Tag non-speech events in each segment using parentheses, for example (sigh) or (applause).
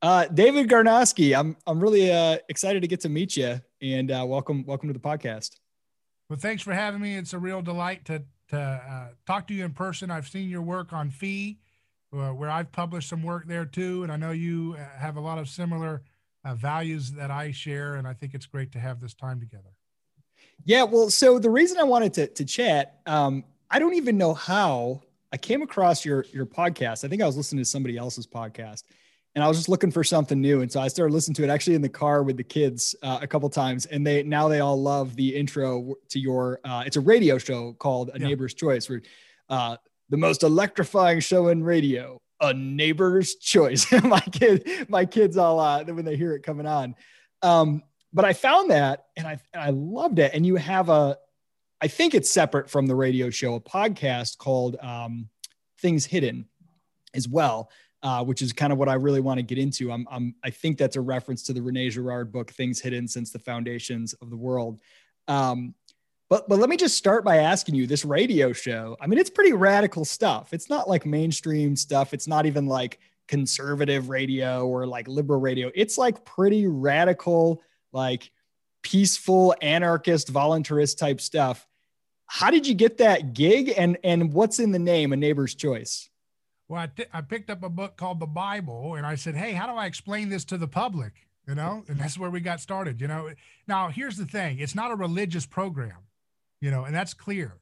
Uh, David Gornoski, I'm I'm really uh, excited to get to meet you and uh, welcome welcome to the podcast. Well, thanks for having me. It's a real delight to to uh, talk to you in person. I've seen your work on Fee, uh, where I've published some work there too, and I know you uh, have a lot of similar uh, values that I share, and I think it's great to have this time together. Yeah, well, so the reason I wanted to to chat, um, I don't even know how I came across your your podcast. I think I was listening to somebody else's podcast, and I was just looking for something new, and so I started listening to it actually in the car with the kids uh, a couple times, and they now they all love the intro to your. Uh, it's a radio show called A yeah. Neighbor's Choice, where uh, the most electrifying show in radio, A Neighbor's Choice. (laughs) my kid, my kids all uh, when they hear it coming on. Um, but I found that and I and I loved it. And you have a, I think it's separate from the radio show, a podcast called um, Things Hidden, as well. Uh, which is kind of what I really want to get into. I'm, I'm, I think that's a reference to the Rene Girard book, Things Hidden Since the Foundations of the World. Um, but but let me just start by asking you this radio show. I mean, it's pretty radical stuff. It's not like mainstream stuff. It's not even like conservative radio or like liberal radio. It's like pretty radical like peaceful anarchist voluntarist type stuff how did you get that gig and and what's in the name a neighbor's choice well I, I picked up a book called the bible and i said hey how do i explain this to the public you know and that's where we got started you know now here's the thing it's not a religious program you know and that's clear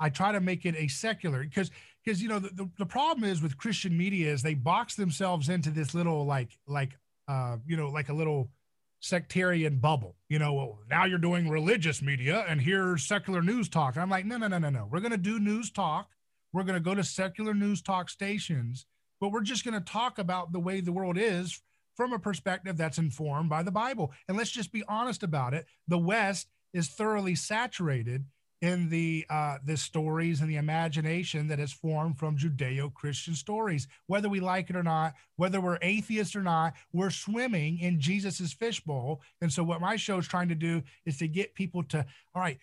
i try to make it a secular because because you know the, the, the problem is with christian media is they box themselves into this little like like uh you know like a little sectarian bubble. You know, well, now you're doing religious media and here's secular news talk. And I'm like, no, no, no, no, no. We're going to do news talk. We're going to go to secular news talk stations, but we're just going to talk about the way the world is from a perspective that's informed by the Bible. And let's just be honest about it. The West is thoroughly saturated in the uh, the stories and the imagination that is formed from Judeo-Christian stories. Whether we like it or not, whether we're atheists or not, we're swimming in Jesus's fishbowl. And so, what my show is trying to do is to get people to, all right,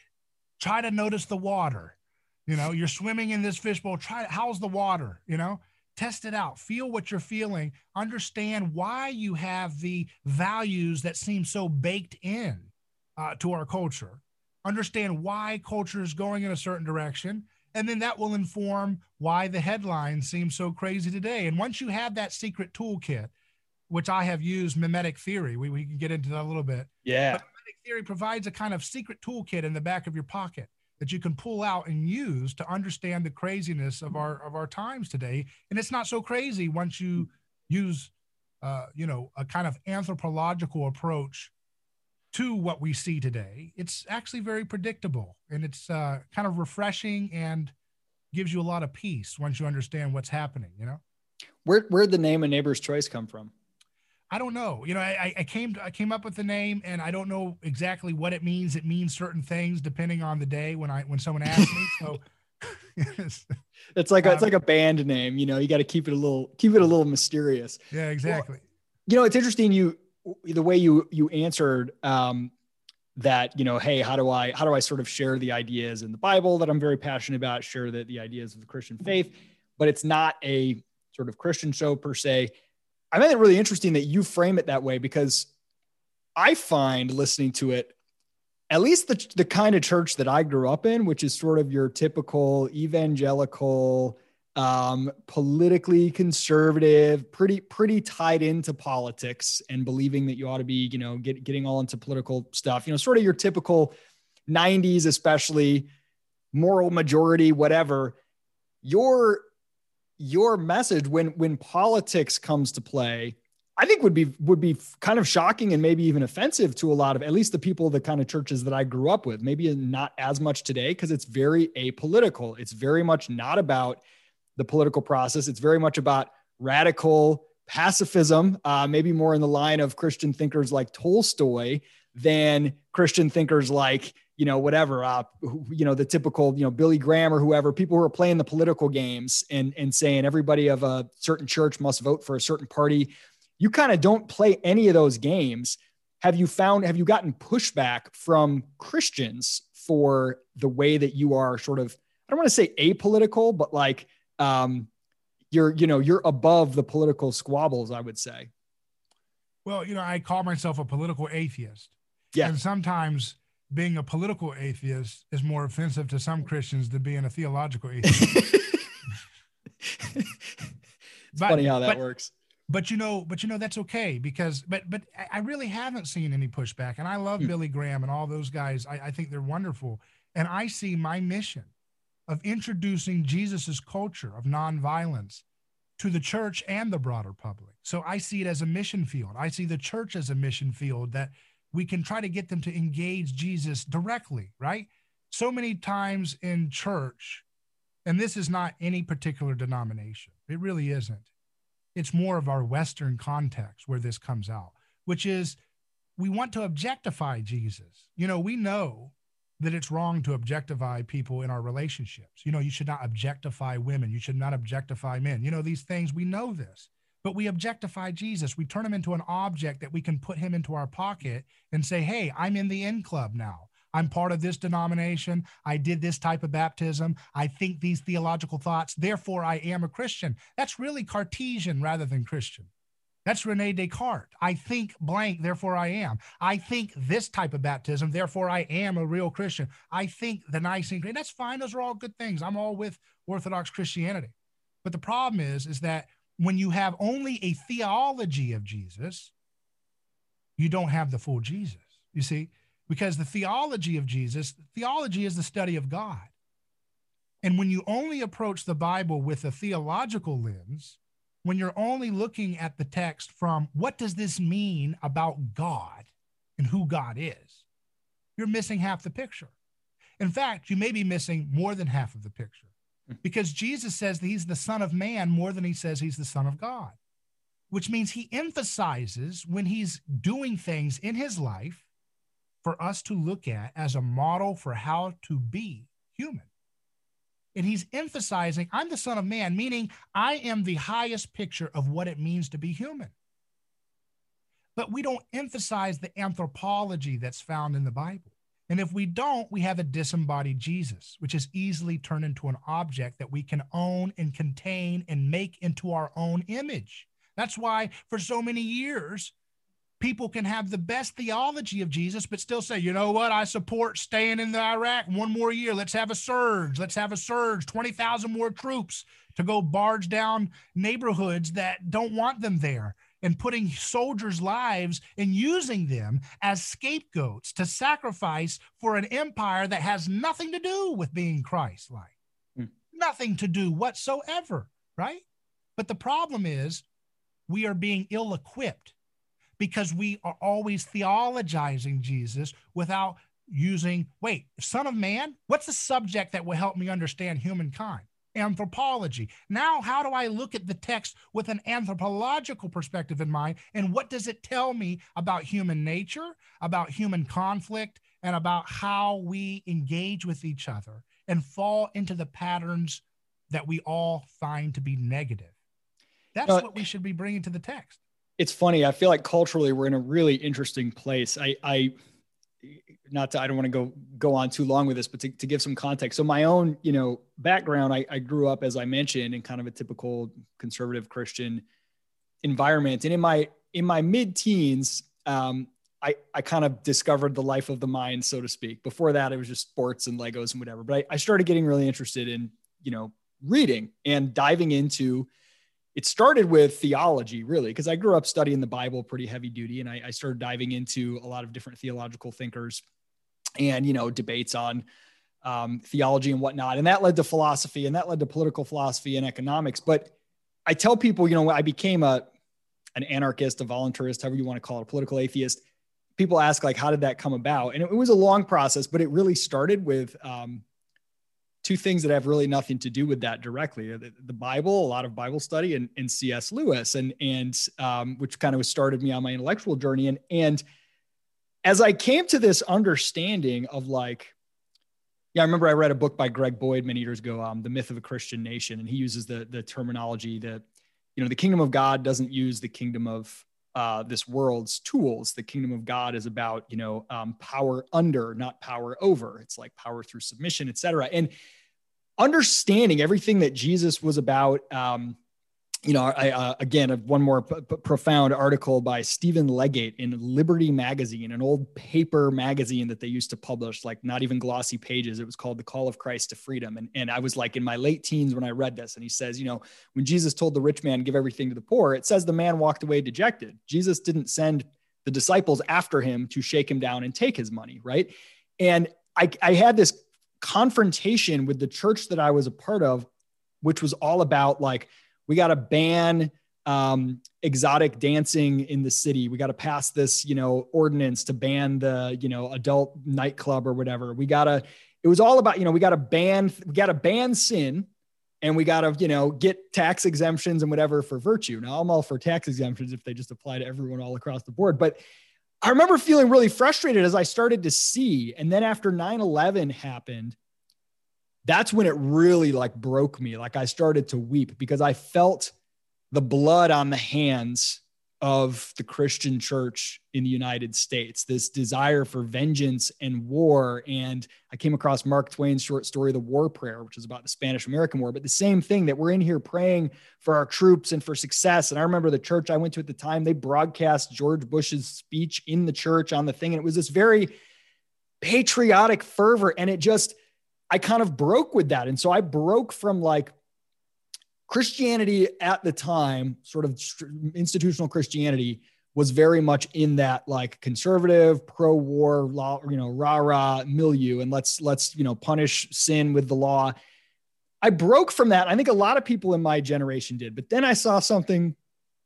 try to notice the water. You know, you're swimming in this fishbowl. Try how's the water? You know, test it out feel what you're feeling understand why you have the values that seem so baked in uh, to our culture understand why culture is going in a certain direction. And then that will inform why the headlines seem so crazy today. And once you have that secret toolkit, which I have used mimetic theory, we, we can get into that a little bit. Yeah. But mimetic theory provides a kind of secret toolkit in the back of your pocket that you can pull out and use to understand the craziness of our of our times today. And it's not so crazy once you use uh, you know, a kind of anthropological approach to what we see today, it's actually very predictable and it's uh, kind of refreshing and gives you a lot of peace once you understand what's happening, you know? Where, where'd the name A Neighbor's Choice come from? I don't know. You know, I, I came I came up with the name, and I don't know exactly what it means. It means certain things depending on the day when I when someone asks me. So it's, (laughs) (laughs) it's like a, um, it's like a band name. You know, you got to keep it a little keep it a little mysterious. Yeah, exactly. Well, you know, it's interesting. You the way you you answered um, that you know hey how do i how do i sort of share the ideas in the bible that i'm very passionate about share the, the ideas of the christian faith but it's not a sort of christian show per se i find it really interesting that you frame it that way because i find listening to it at least the, the kind of church that i grew up in which is sort of your typical evangelical um, politically conservative, pretty pretty tied into politics and believing that you ought to be, you know, get, getting all into political stuff. You know, sort of your typical '90s, especially moral majority, whatever. Your your message when when politics comes to play, I think would be would be kind of shocking and maybe even offensive to a lot of at least the people the kind of churches that I grew up with. Maybe not as much today because it's very apolitical. It's very much not about the political process. It's very much about radical pacifism, uh, maybe more in the line of Christian thinkers like Tolstoy than Christian thinkers like you know whatever uh, you know the typical you know Billy Graham or whoever people who are playing the political games and and saying everybody of a certain church must vote for a certain party. You kind of don't play any of those games. Have you found have you gotten pushback from Christians for the way that you are sort of I don't want to say apolitical, but like um, you're you know you're above the political squabbles i would say Well, you know, I call myself a political atheist. Yeah. And sometimes being a political atheist is more offensive to some Christians than being a theological (laughs) atheist. it's but, funny how that but, works. But you know, but you know that's okay because but but I really haven't seen any pushback, and I love hmm. Billy Graham and all those guys. I, I think they're wonderful, and I see my mission of introducing Jesus's culture of nonviolence to the church and the broader public. So I see it as a mission field. I see the church as a mission field that we can try to get them to engage Jesus directly, right? So many times in church, and this is not any particular denomination, it really isn't. It's more of our Western context where this comes out, which is we want to objectify Jesus. You know, we know that it's wrong to objectify people in our relationships. You know, you should not objectify women, you should not objectify men. You know, these things, we know this but we objectify Jesus. We turn him into an object that we can put him into our pocket and say, hey, I'm in the in club now. I'm part of this denomination. I did this type of baptism. I think these theological thoughts. Therefore, I am a Christian. That's really Cartesian rather than Christian. That's Rene Descartes. I think blank, therefore I am. I think this type of baptism, therefore I am a real Christian. I think the Nicene Creed. That's fine. Those are all good things. I'm all with Orthodox Christianity. But the problem is, is that when you have only a theology of Jesus, you don't have the full Jesus. You see, because the theology of Jesus, theology is the study of God. And when you only approach the Bible with a theological lens, when you're only looking at the text from what does this mean about God and who God is, you're missing half the picture. In fact, you may be missing more than half of the picture Hmm. because Jesus says that he's the Son of Man more than he says he's the Son of God, which means he emphasizes when he's doing things in his life for us to look at as a model for how to be human. And he's emphasizing, I'm the Son of Man, meaning I am the highest picture of what it means to be human. But we don't emphasize the anthropology that's found in the Bible. And if we don't, we have a disembodied Jesus, which is easily turned into an object that we can own and contain and make into our own image. That's why for so many years, people can have the best theology of Jesus, but still say, you know what, I support staying in Iraq one more year. Let's have a surge. Let's have a surge, 20,000 more troops to go barge down neighborhoods that don't want them there and putting soldiers' lives and using them as scapegoats to sacrifice for an empire that has nothing to do with being Christ like. Mm. Nothing to do whatsoever, right? But the problem is we are being ill equipped because we are always theologizing Jesus without using, wait, Son of Man? What's the subject that will help me understand humankind? Anthropology. Now, how do I look at the text with an anthropological perspective in mind? And what does it tell me about human nature, about human conflict, and about how we engage with each other and fall into the patterns that we all find to be negative? That's uh, what we should be bringing to the text. It's funny. I feel like culturally we're in a really interesting place. I, I not to, I don't want to go go on too long with this, but to, to give some context. So my own, you know, background, I, I grew up, as I mentioned, in kind of a typical conservative Christian environment. And in my in my mid-teens, um, I, I kind of discovered the life of the mind, so to speak. Before that, it was just sports and Legos and whatever. But I, I started getting really interested in, you know, reading and diving into it started with theology really because i grew up studying the bible pretty heavy duty and I, I, started diving into a lot of different theological thinkers and you know debates on um, theology and whatnot and that led to philosophy and that led to political philosophy and economics. But i tell people you know i became a an anarchist a voluntarist however you want to call it a political atheist people ask like how did that come about? And it, it was a long process but it really started with um, two things that have really nothing to do with that directly. The, the bible a lot of bible study and, and cs lewis and and um, which kind of started me on my intellectual journey. And and as i came to this understanding of like yeah i remember i read a book by greg boyd many years ago um, the myth of a christian nation and he uses the the terminology that you know the kingdom of god doesn't use the kingdom of uh, this world's tools. The kingdom of God is about, you know, um, power under, not power over. It's like power through submission, etc. And understanding everything that Jesus was about, um, you know, I uh, again one more p- p- profound article by Stephen Leggett in Liberty Magazine, an old paper magazine that they used to publish, like not even glossy pages. It was called "The Call of Christ to Freedom," and and I was like in my late teens when I read this, and he says, you know, when Jesus told the rich man, "Give everything to the poor," it says the man walked away dejected. Jesus didn't send the disciples after him to shake him down and take his money, right? And I, I had this confrontation with the church that I was a part of, which was all about like we got to ban um, exotic dancing in the city. We got to pass this, you know, ordinance to ban the, you know, adult nightclub or whatever. We got to, it was all about, you know, we got to ban, we got to ban sin and we got to, you know, get tax exemptions and whatever for virtue. Now I'm all for tax exemptions if they just apply to everyone all across the board. But I remember feeling really frustrated as I started to see. And then after 9 11 happened, that's when it really like broke me. Like I started to weep because I felt the blood on the hands of the Christian church in the United States, this desire for vengeance and war. And I came across Mark Twain's short story, The War Prayer, which is about the Spanish American War, but the same thing that we're in here praying for our troops and for success. And I remember the church I went to at the time, they broadcast George Bush's speech in the church on the thing. And it was this very patriotic fervor. And it just, I kind of broke with that. And so I broke from like Christianity at the time, sort of institutional Christianity was very much in that like conservative pro-war law, you know, rah-rah milieu. And let's, let's, you know, punish sin with the law. I broke from that. I think a lot of people in my generation did, but then I saw something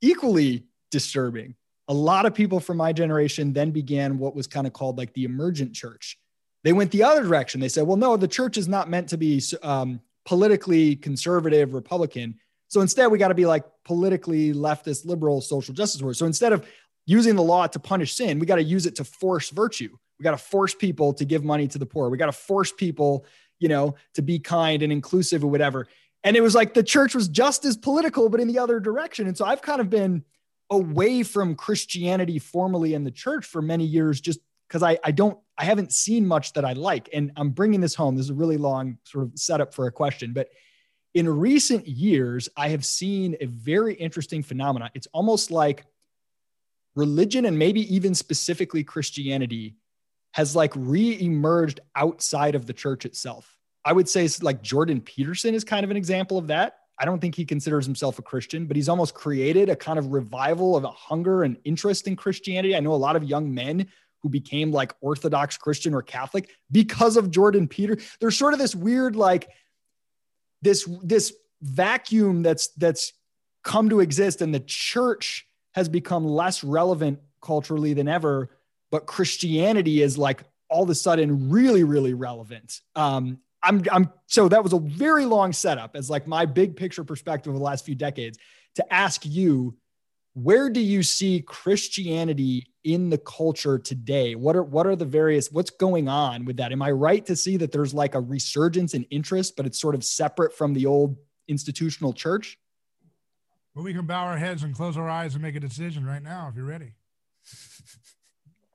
equally disturbing. A lot of people from my generation then began what was kind of called like the emergent church they went the other direction. They said, well, no, the church is not meant to be um, politically conservative Republican. So instead, we got to be like politically leftist, liberal, social justice warriors. So instead of using the law to punish sin, we got to use it to force virtue. We got to force people to give money to the poor. We got to force people, you know, to be kind and inclusive or whatever. And it was like the church was just as political, but in the other direction. And so I've kind of been away from Christianity formally in the church for many years, just because I, I don't I haven't seen much that I like. And I'm bringing this home. This is a really long sort of setup for a question, but in recent years, I have seen a very interesting phenomenon. It's almost like religion and maybe even specifically Christianity has like re-emerged outside of the church itself. I would say it's like Jordan Peterson is kind of an example of that. I don't think he considers himself a Christian, but he's almost created a kind of revival of a hunger and interest in Christianity. I know a lot of young men who became like Orthodox Christian or Catholic because of Jordan Peter. There's sort of this weird like this this vacuum that's that's come to exist and the church has become less relevant culturally than ever but christianity is like all of a sudden really really relevant um i'm i'm so that was a very long setup as like my big picture perspective of the last few decades to ask you where do you see Christianity in the culture today? What are what are the various what's going on with that? Am I right to see that there's like a resurgence in interest, but it's sort of separate from the old institutional church? Well, we can bow our heads and close our eyes and make a decision right now if you're ready.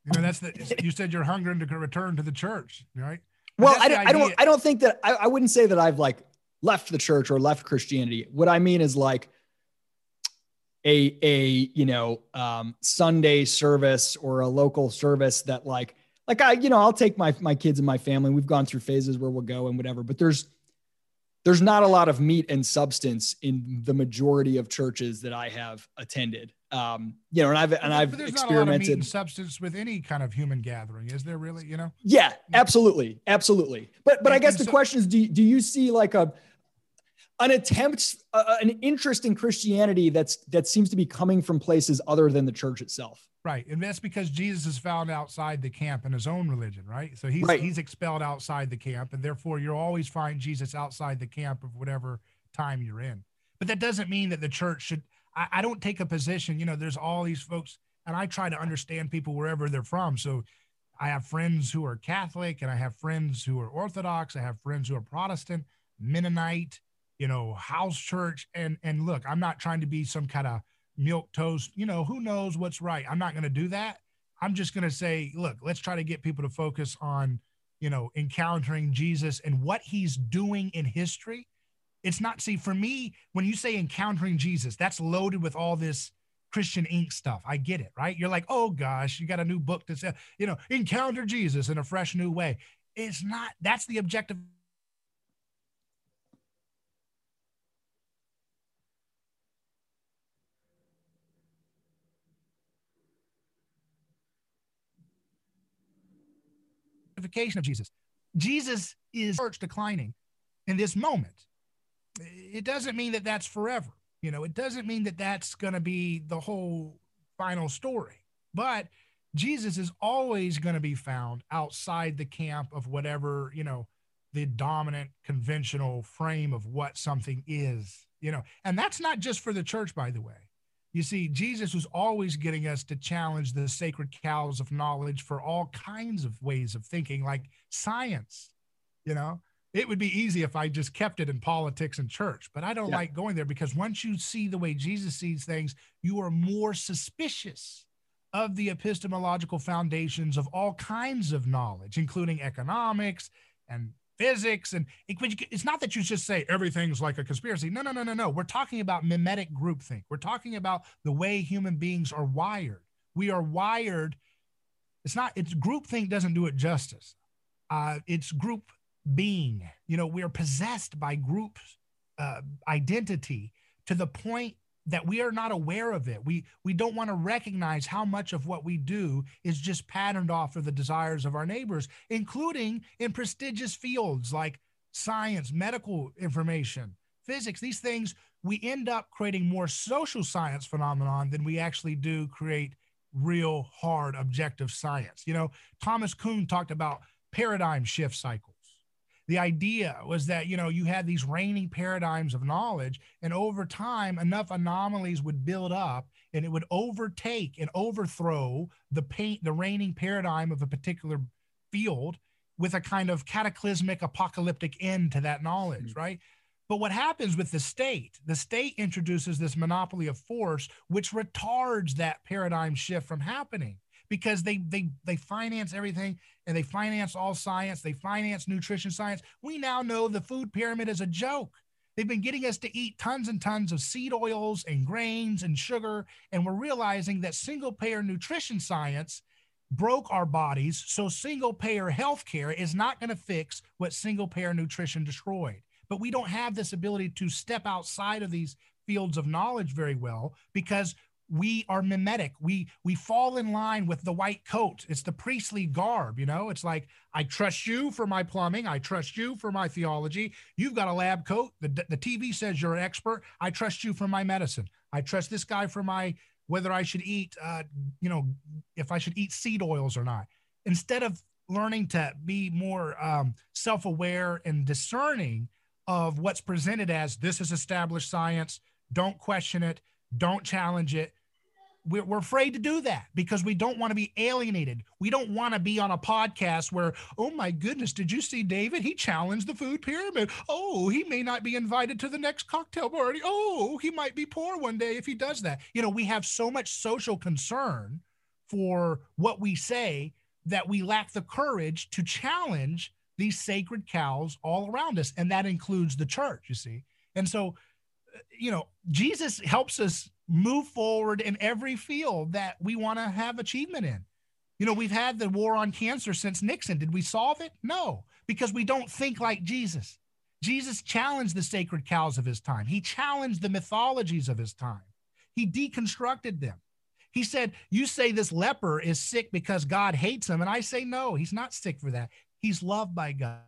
You know, that's the you said you're hungering to return to the church, right? well, I don't, I don't I don't think that I, I wouldn't say that I've like left the church or left Christianity. What I mean is like a a you know um, Sunday service or a local service that like like I you know I'll take my my kids and my family. We've gone through phases where we'll go and whatever, but there's there's not a lot of meat and substance in the majority of churches that I have attended. Um, you know, and I've and I've experimented substance with any kind of human gathering. Is there really? You know? Yeah, absolutely, absolutely. But but I guess the question is, do do you see like a an attempt, uh, an interest in Christianity that's that seems to be coming from places other than the church itself. Right, and that's because Jesus is found outside the camp in his own religion, right? So he's right. he's expelled outside the camp, and therefore you'll always find Jesus outside the camp of whatever time you're in. But that doesn't mean that the church should. I, I don't take a position. You know, there's all these folks, and I try to understand people wherever they're from. So I have friends who are Catholic, and I have friends who are Orthodox. I have friends who are Protestant, Mennonite you know, house church. And and look, I'm not trying to be some kind of milk toast, you know, who knows what's right. I'm not going to do that. I'm just going to say, look, let's try to get people to focus on, you know, encountering Jesus and what he's doing in history It's not, see, for me, when you say encountering Jesus, that's loaded with all this Christian ink stuff. I get it, right? You're like, oh gosh, you got a new book to says, you know, encounter Jesus in a fresh new way. It's not, that's the objective of Jesus. Jesus is church declining in this moment. It doesn't mean that that's forever. You know, it doesn't mean that that's going to be the whole final story. But Jesus is always going to be found outside the camp of whatever, you know, the dominant conventional frame of what something is, you know. And that's not just for the church, by the way. You see, Jesus was always getting us to challenge the sacred cows of knowledge for all kinds of ways of thinking, like science. You know, it would be easy if I just kept it in politics and church, but I don't yeah. like going there because once you see the way Jesus sees things, you are more suspicious of the epistemological foundations of all kinds of knowledge, including economics and physics and it's not that you just say everything's like a conspiracy. No no no no no. We're talking about mimetic groupthink. We're talking about the way human beings are wired. We are wired it's not it's groupthink doesn't do it justice. Uh, it's group being. You know we're possessed by group uh, identity to the point that we are not aware of it. We we don't want to recognize how much of what we do is just patterned off of the desires of our neighbors, including in prestigious fields like science, medical information, physics. These things we end up creating more social science phenomenon than we actually do create real hard objective science. You know, Thomas Kuhn talked about paradigm shift cycle the idea was that you know you had these reigning paradigms of knowledge and over time enough anomalies would build up and it would overtake and overthrow the paint the reigning paradigm of a particular field with a kind of cataclysmic apocalyptic end to that knowledge mm-hmm. right? But what happens with the state? The state introduces this monopoly of force which retards that paradigm shift from happening because they they they finance everything and they finance all science. They finance nutrition science. We now know the food pyramid is a joke. They've been getting us to eat tons and tons of seed oils and grains and sugar. And we're realizing that single payer nutrition science broke our bodies. So single payer healthcare is not going to fix what single payer nutrition destroyed. But we don't have this ability to step outside of these fields of knowledge very well because we are mimetic. We we fall in line with the white coat. It's the priestly garb, you know. It's like I trust you for my plumbing. I trust you for my theology. You've got a lab coat. The the TV says you're an expert. I trust you for my medicine. I trust this guy for my whether I should eat, uh, you know, if I should eat seed oils or not. Instead of learning to be more um, self-aware and discerning of what's presented as this is established science. Don't question it. Don't challenge it we're, we're afraid to do that because we don't want to be alienated. We don't want to be on a podcast where, oh my goodness, did you see David? He challenged the food pyramid. Oh, he may not be invited to the next cocktail party. Oh, he might be poor one day if he does that. You know, we have so much social concern for what we say that we lack the courage to challenge these sacred cows all around us. And that includes the church, you see. And so, uh, you know, Jesus helps us move forward in every field that we want to have achievement in. You know, we've had the war on cancer since Nixon. Did we solve it? No, because we don't think like Jesus. Jesus challenged the sacred cows of his time. He challenged the mythologies of his time. He deconstructed them. He said, You say this leper is sick because God hates him. And I say, No, he's not sick for that. He's loved by God.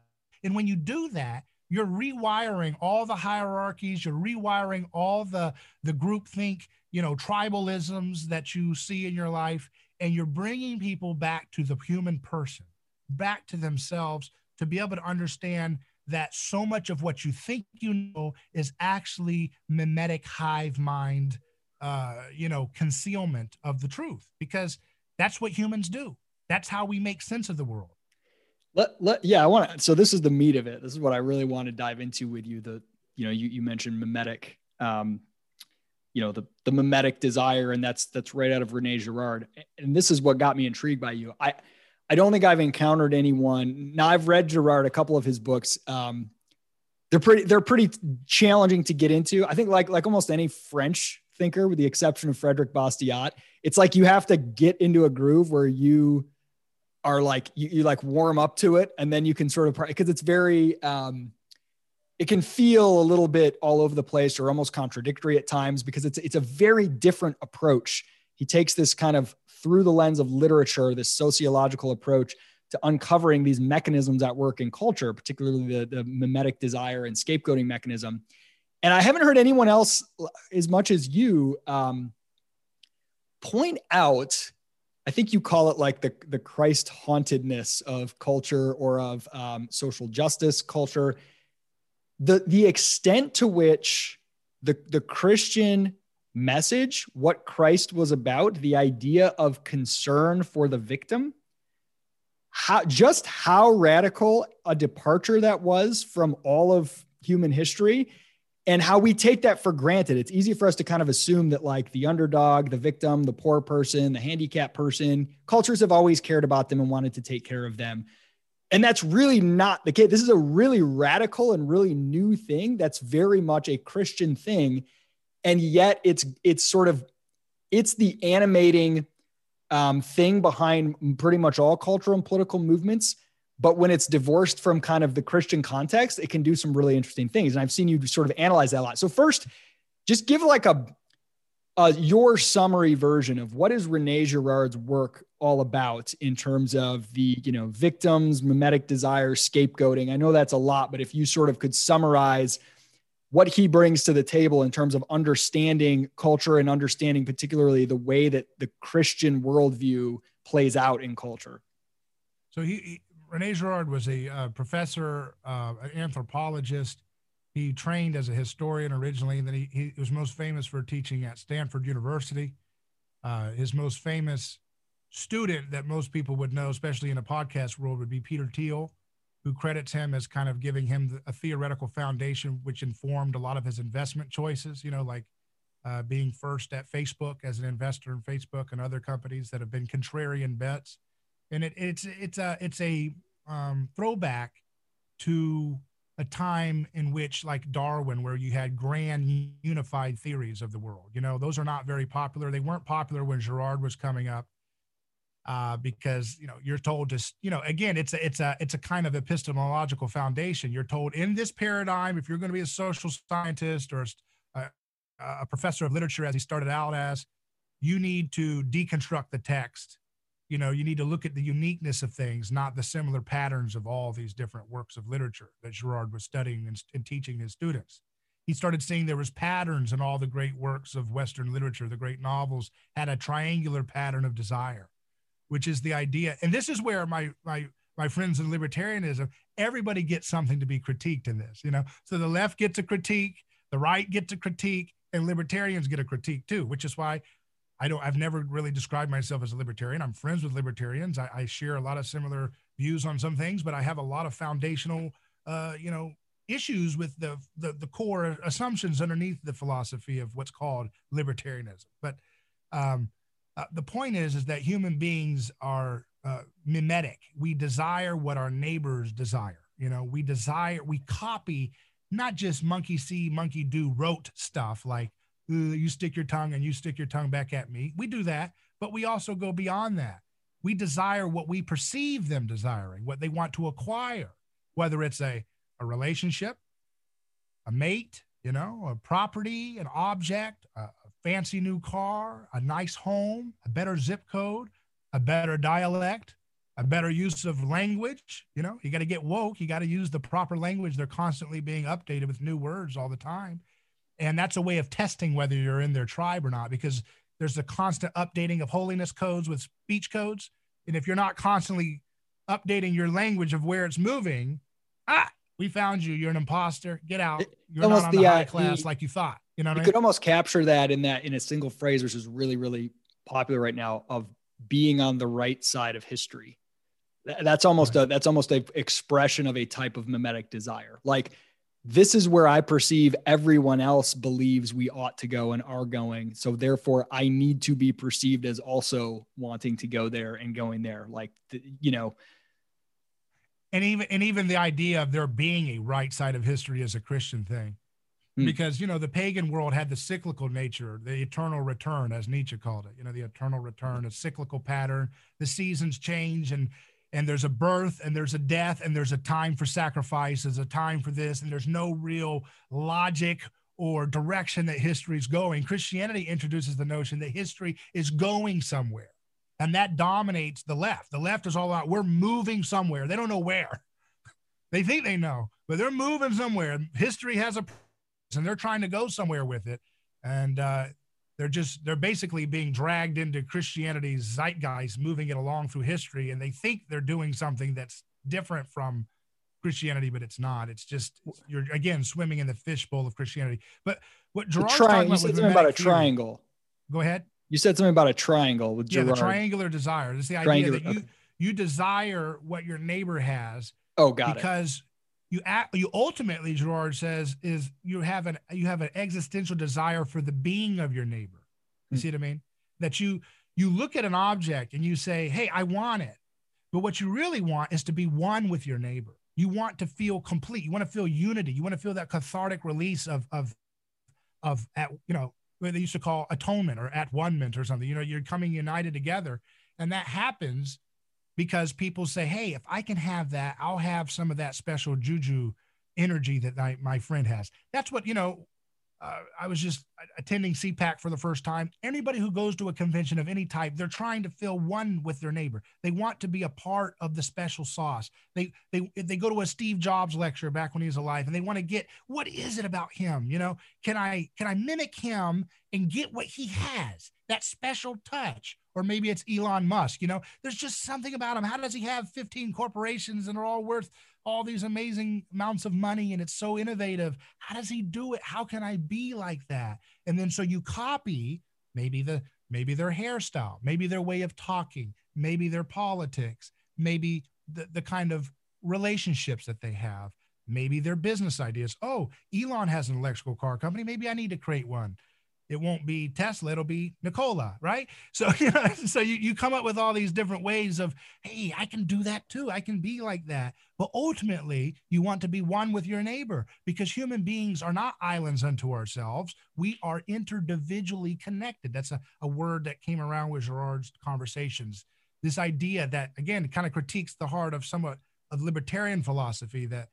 And when you do that, you're rewiring all the hierarchies. You're rewiring all the the group think you know tribalisms that you see in your life and you're bringing people back to the human person back to themselves to be able to understand that so much of what you think you know is actually mimetic hive mind uh, you know concealment of the truth because that's what humans do. That's how we make sense of the world let, let yeah, I want to. So this is the meat of it. This is what I really want to dive into with you. The you know you you mentioned mimetic, um, you know the the mimetic desire, and that's that's right out of Rene Girard. And this is what got me intrigued by you. I I don't think I've encountered anyone. Now I've read Girard a couple of his books. Um, they're pretty they're pretty challenging to get into. I think like like almost any French thinker, with the exception of Frederic Bastiat, it's like you have to get into a groove where you are like you, you like warm up to it, and then you can sort of because it's very um, it can feel a little bit all over the place or almost contradictory at times because it's it's a very different approach. He takes this kind of through the lens of literature, this sociological approach to uncovering these mechanisms at work in culture, particularly the, the mimetic desire and scapegoating mechanism. And I haven't heard anyone else as much as you um, point out. I think you call it like the, the Christ hauntedness of culture or of um, social justice culture. The, the extent to which the, the Christian message, what Christ was about, the idea of concern for the victim, how just how radical a departure that was from all of human history and how we take that for granted. It's easy for us to kind of assume that like the underdog, the victim, the poor person, the handicapped person, cultures have always cared about them and wanted to take care of them. And that's really not the case. This is a really radical and really new thing that's very much a Christian thing. And yet it's it's sort of it's the animating um, thing behind pretty much all cultural and political movements. But when it's divorced from kind of the Christian context, it can do some really interesting things. And I've seen you sort of analyze that a lot. So first, just give like a, a your summary version of what is Rene Girard's work all about in terms of the you know victims, mimetic desire, scapegoating. I know that's a lot, but if you sort of could summarize what he brings to the table in terms of understanding culture and understanding particularly the way that the Christian worldview plays out in culture. So he, he Rene Girard was a uh, professor, uh, an anthropologist. He trained as a historian originally, and then he, he was most famous for teaching at Stanford University. Uh, his most famous student that most people would know, especially in the podcast world, would be Peter Thiel who credits him as kind of giving him a theoretical foundation, which informed a lot of his investment choices, you know, like uh, being first at Facebook as an investor in Facebook and other companies that have been contrarian bets. And it, it's, it's a, it's a um, throwback to a time in which like Darwin, where you had grand unified theories of the world, you know, those are not very popular. They weren't popular when Girard was coming up uh, because you know you're told to you know again it's a it's a it's a kind of epistemological foundation you're told in this paradigm if you're going to be a social scientist or a, a professor of literature as he started out as you need to deconstruct the text you know you need to look at the uniqueness of things not the similar patterns of all these different works of literature that girard was studying and, and teaching his students he started seeing there was patterns in all the great works of western literature the great novels had a triangular pattern of desire which is the idea. And this is where my my my friends in libertarianism, everybody gets something to be critiqued in this, you know. So the left gets a critique, the right gets a critique, and libertarians get a critique too, which is why I don't I've never really described myself as a libertarian. I'm friends with libertarians. I, I share a lot of similar views on some things, but I have a lot of foundational uh, you know, issues with the, the the core assumptions underneath the philosophy of what's called libertarianism. But um, uh, the point is is that human beings are uh, mimetic we desire what our neighbors desire you know we desire we copy not just monkey see monkey do rote stuff like you stick your tongue and you stick your tongue back at me we do that but we also go beyond that we desire what we perceive them desiring what they want to acquire whether it's a, a relationship a mate you know a property an object a, fancy new car, a nice home, a better zip code, a better dialect, a better use of language. You know, you got to get woke. You got to use the proper language. They're constantly being updated with new words all the time. And that's a way of testing whether you're in their tribe or not, because there's a constant updating of holiness codes with speech codes. And if you're not constantly updating your language of where it's moving, ah, we found you. You're an imposter. Get out. You're not on the, the high uh, class the, like you thought. You know, you I could almost capture that in that in a single phrase, which is really, really popular right now of being on the right side of history. That's almost a that's almost a expression of a type of mimetic desire. Like this is where I perceive everyone else believes we ought to go and are going. So therefore, I need to be perceived as also wanting to go there and going there. Like you know, and even and even the idea of there being a right side of history is a Christian thing. Hmm. Because you know the pagan world had the cyclical nature, the eternal return, as Nietzsche called it. You know the eternal return, a cyclical pattern. The seasons change, and and there's a birth, and there's a death, and there's a time for sacrifice, there's a time for this, and there's no real logic or direction that history is going. Christianity introduces the notion that history is going somewhere. And that dominates the left. The left is all about we're moving somewhere. They don't know where. (laughs) They think they know, but they're moving somewhere. History has a purpose, and they're trying to go somewhere with it. And uh, they're just they're basically being dragged into Christianity's zeitgeist, moving it along through history, and they think they're doing something that's different from Christianity, but it's not. It's just you're again swimming in the fishbowl of Christianity. But what Girard's tri- talking about, you said something about a triangle. Go ahead. You said something about a triangle with. Yeah, the triangular desire. It's the idea that you okay. you desire what your neighbor has. Oh, got because it. You act, you ultimately Girard says is you have an you have an existential desire for the being of your neighbor. You mm. see what I mean? That you you look at an object and you say, "Hey, I want it," but what you really want is to be one with your neighbor. You want to feel complete. You want to feel unity. You want to feel that cathartic release of of of at you know what they used to call atonement or at one ment or something. You know, you're coming united together, and that happens because people say, "Hey, if I can have that, I'll have some of that special juju energy that my friend has." That's what you know uh, I was just attending CPAC for the first time. Anybody who goes to a convention of any type, they're trying to feel one with their neighbor. They want to be a part of the special sauce. They they they go to a Steve Jobs lecture back when he was alive, and they want to get what is it about him? You know, can I can I mimic him and get what he has? That special touch. Or maybe it's Elon Musk. You know, there's just something about him. How does he have 15 corporations and they're all worth all these amazing amounts of money and it's so innovative. How does he do it? How can I be like that? And then so you copy maybe the maybe their hairstyle, maybe their way of talking, maybe their politics, maybe the, the kind of relationships that they have, maybe their business ideas. Oh, Elon has an electrical car company. Maybe I need to create one it won't be Tesla, it'll be Nikola, right? (laughs) So, you know, so you, you come up with all these different ways of, hey, I can do that too. I can be like that. But ultimately, you want to be one with your neighbor because human beings are not islands unto ourselves. We are individually connected. That's a, a word that came around with Girard's conversations. This idea that, again, kind of critiques the heart of somewhat of libertarian philosophy that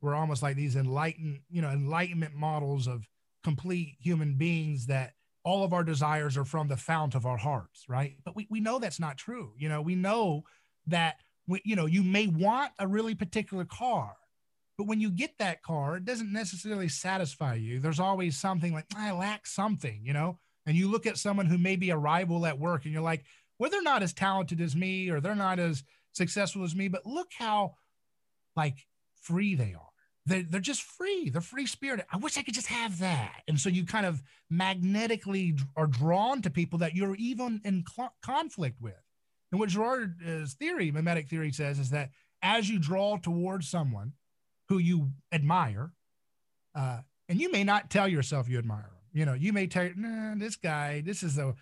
we're almost like these enlightened, you know, enlightenment models of complete human beings that all of our desires are from the fount of our hearts, right? But we, we know that's not true. You know, we know that, we, you know, you may want a really particular car, but when you get that car, it doesn't necessarily satisfy you. There's always something like, I lack something, you know? And you look at someone who may be a rival at work and you're like, well, they're not as talented as me or they're not as successful as me, but look how like free they are they're, they're just free. They're free spirited. I wish I could just have that. And so you kind of magnetically are drawn to people that you're even in cl- conflict with. And what Girard's theory, mimetic theory, says is that as you draw towards someone who you admire, uh, and you may not tell yourself you admire them. You know, you may tell, nah, this guy, this is a,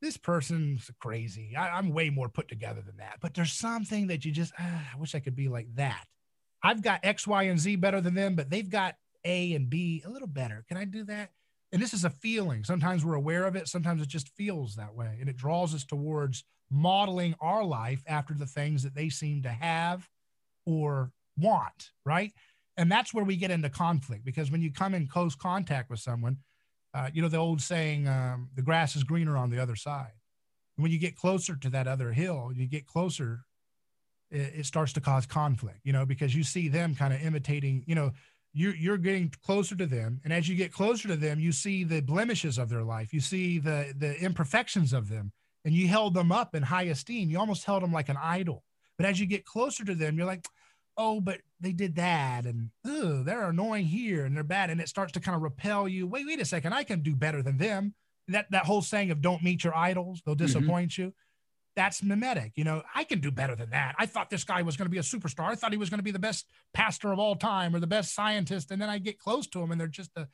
this person's crazy. I, am way more put together than that. But there's something that you just, ah, I wish I could be like that. I've got X, Y, and Z better than them, but they've got A and B a little better. Can I do that? And this is a feeling. Sometimes we're aware of it, sometimes it just feels that way. And it draws us towards modeling our life after the things that they seem to have or want, right? And that's where we get into conflict because when you come in close contact with someone, uh, you know, the old saying, um, the grass is greener on the other side. And when you get closer to that other hill, you get closer it, it starts to cause conflict, you know, because you see them kind of imitating, you know, you're, you're getting closer to them. And as you get closer to them, you see the blemishes of their life. You see the, the imperfections of them and you held them up in high esteem. You almost held them like an idol. But as you get closer to them, you're like, oh, but they did that. And oh, they're annoying here and they're bad. And it starts to kind of repel you. Wait, wait a second. I can do better than them. That, that whole saying of don't meet your idols, they'll mm-hmm. disappoint mm-hmm. you that's mimetic. You know, I can do better than that. I thought this guy was going to be a superstar. I thought he was going to be the best pastor of all time or the best scientist. And then I get close to him and they're just a,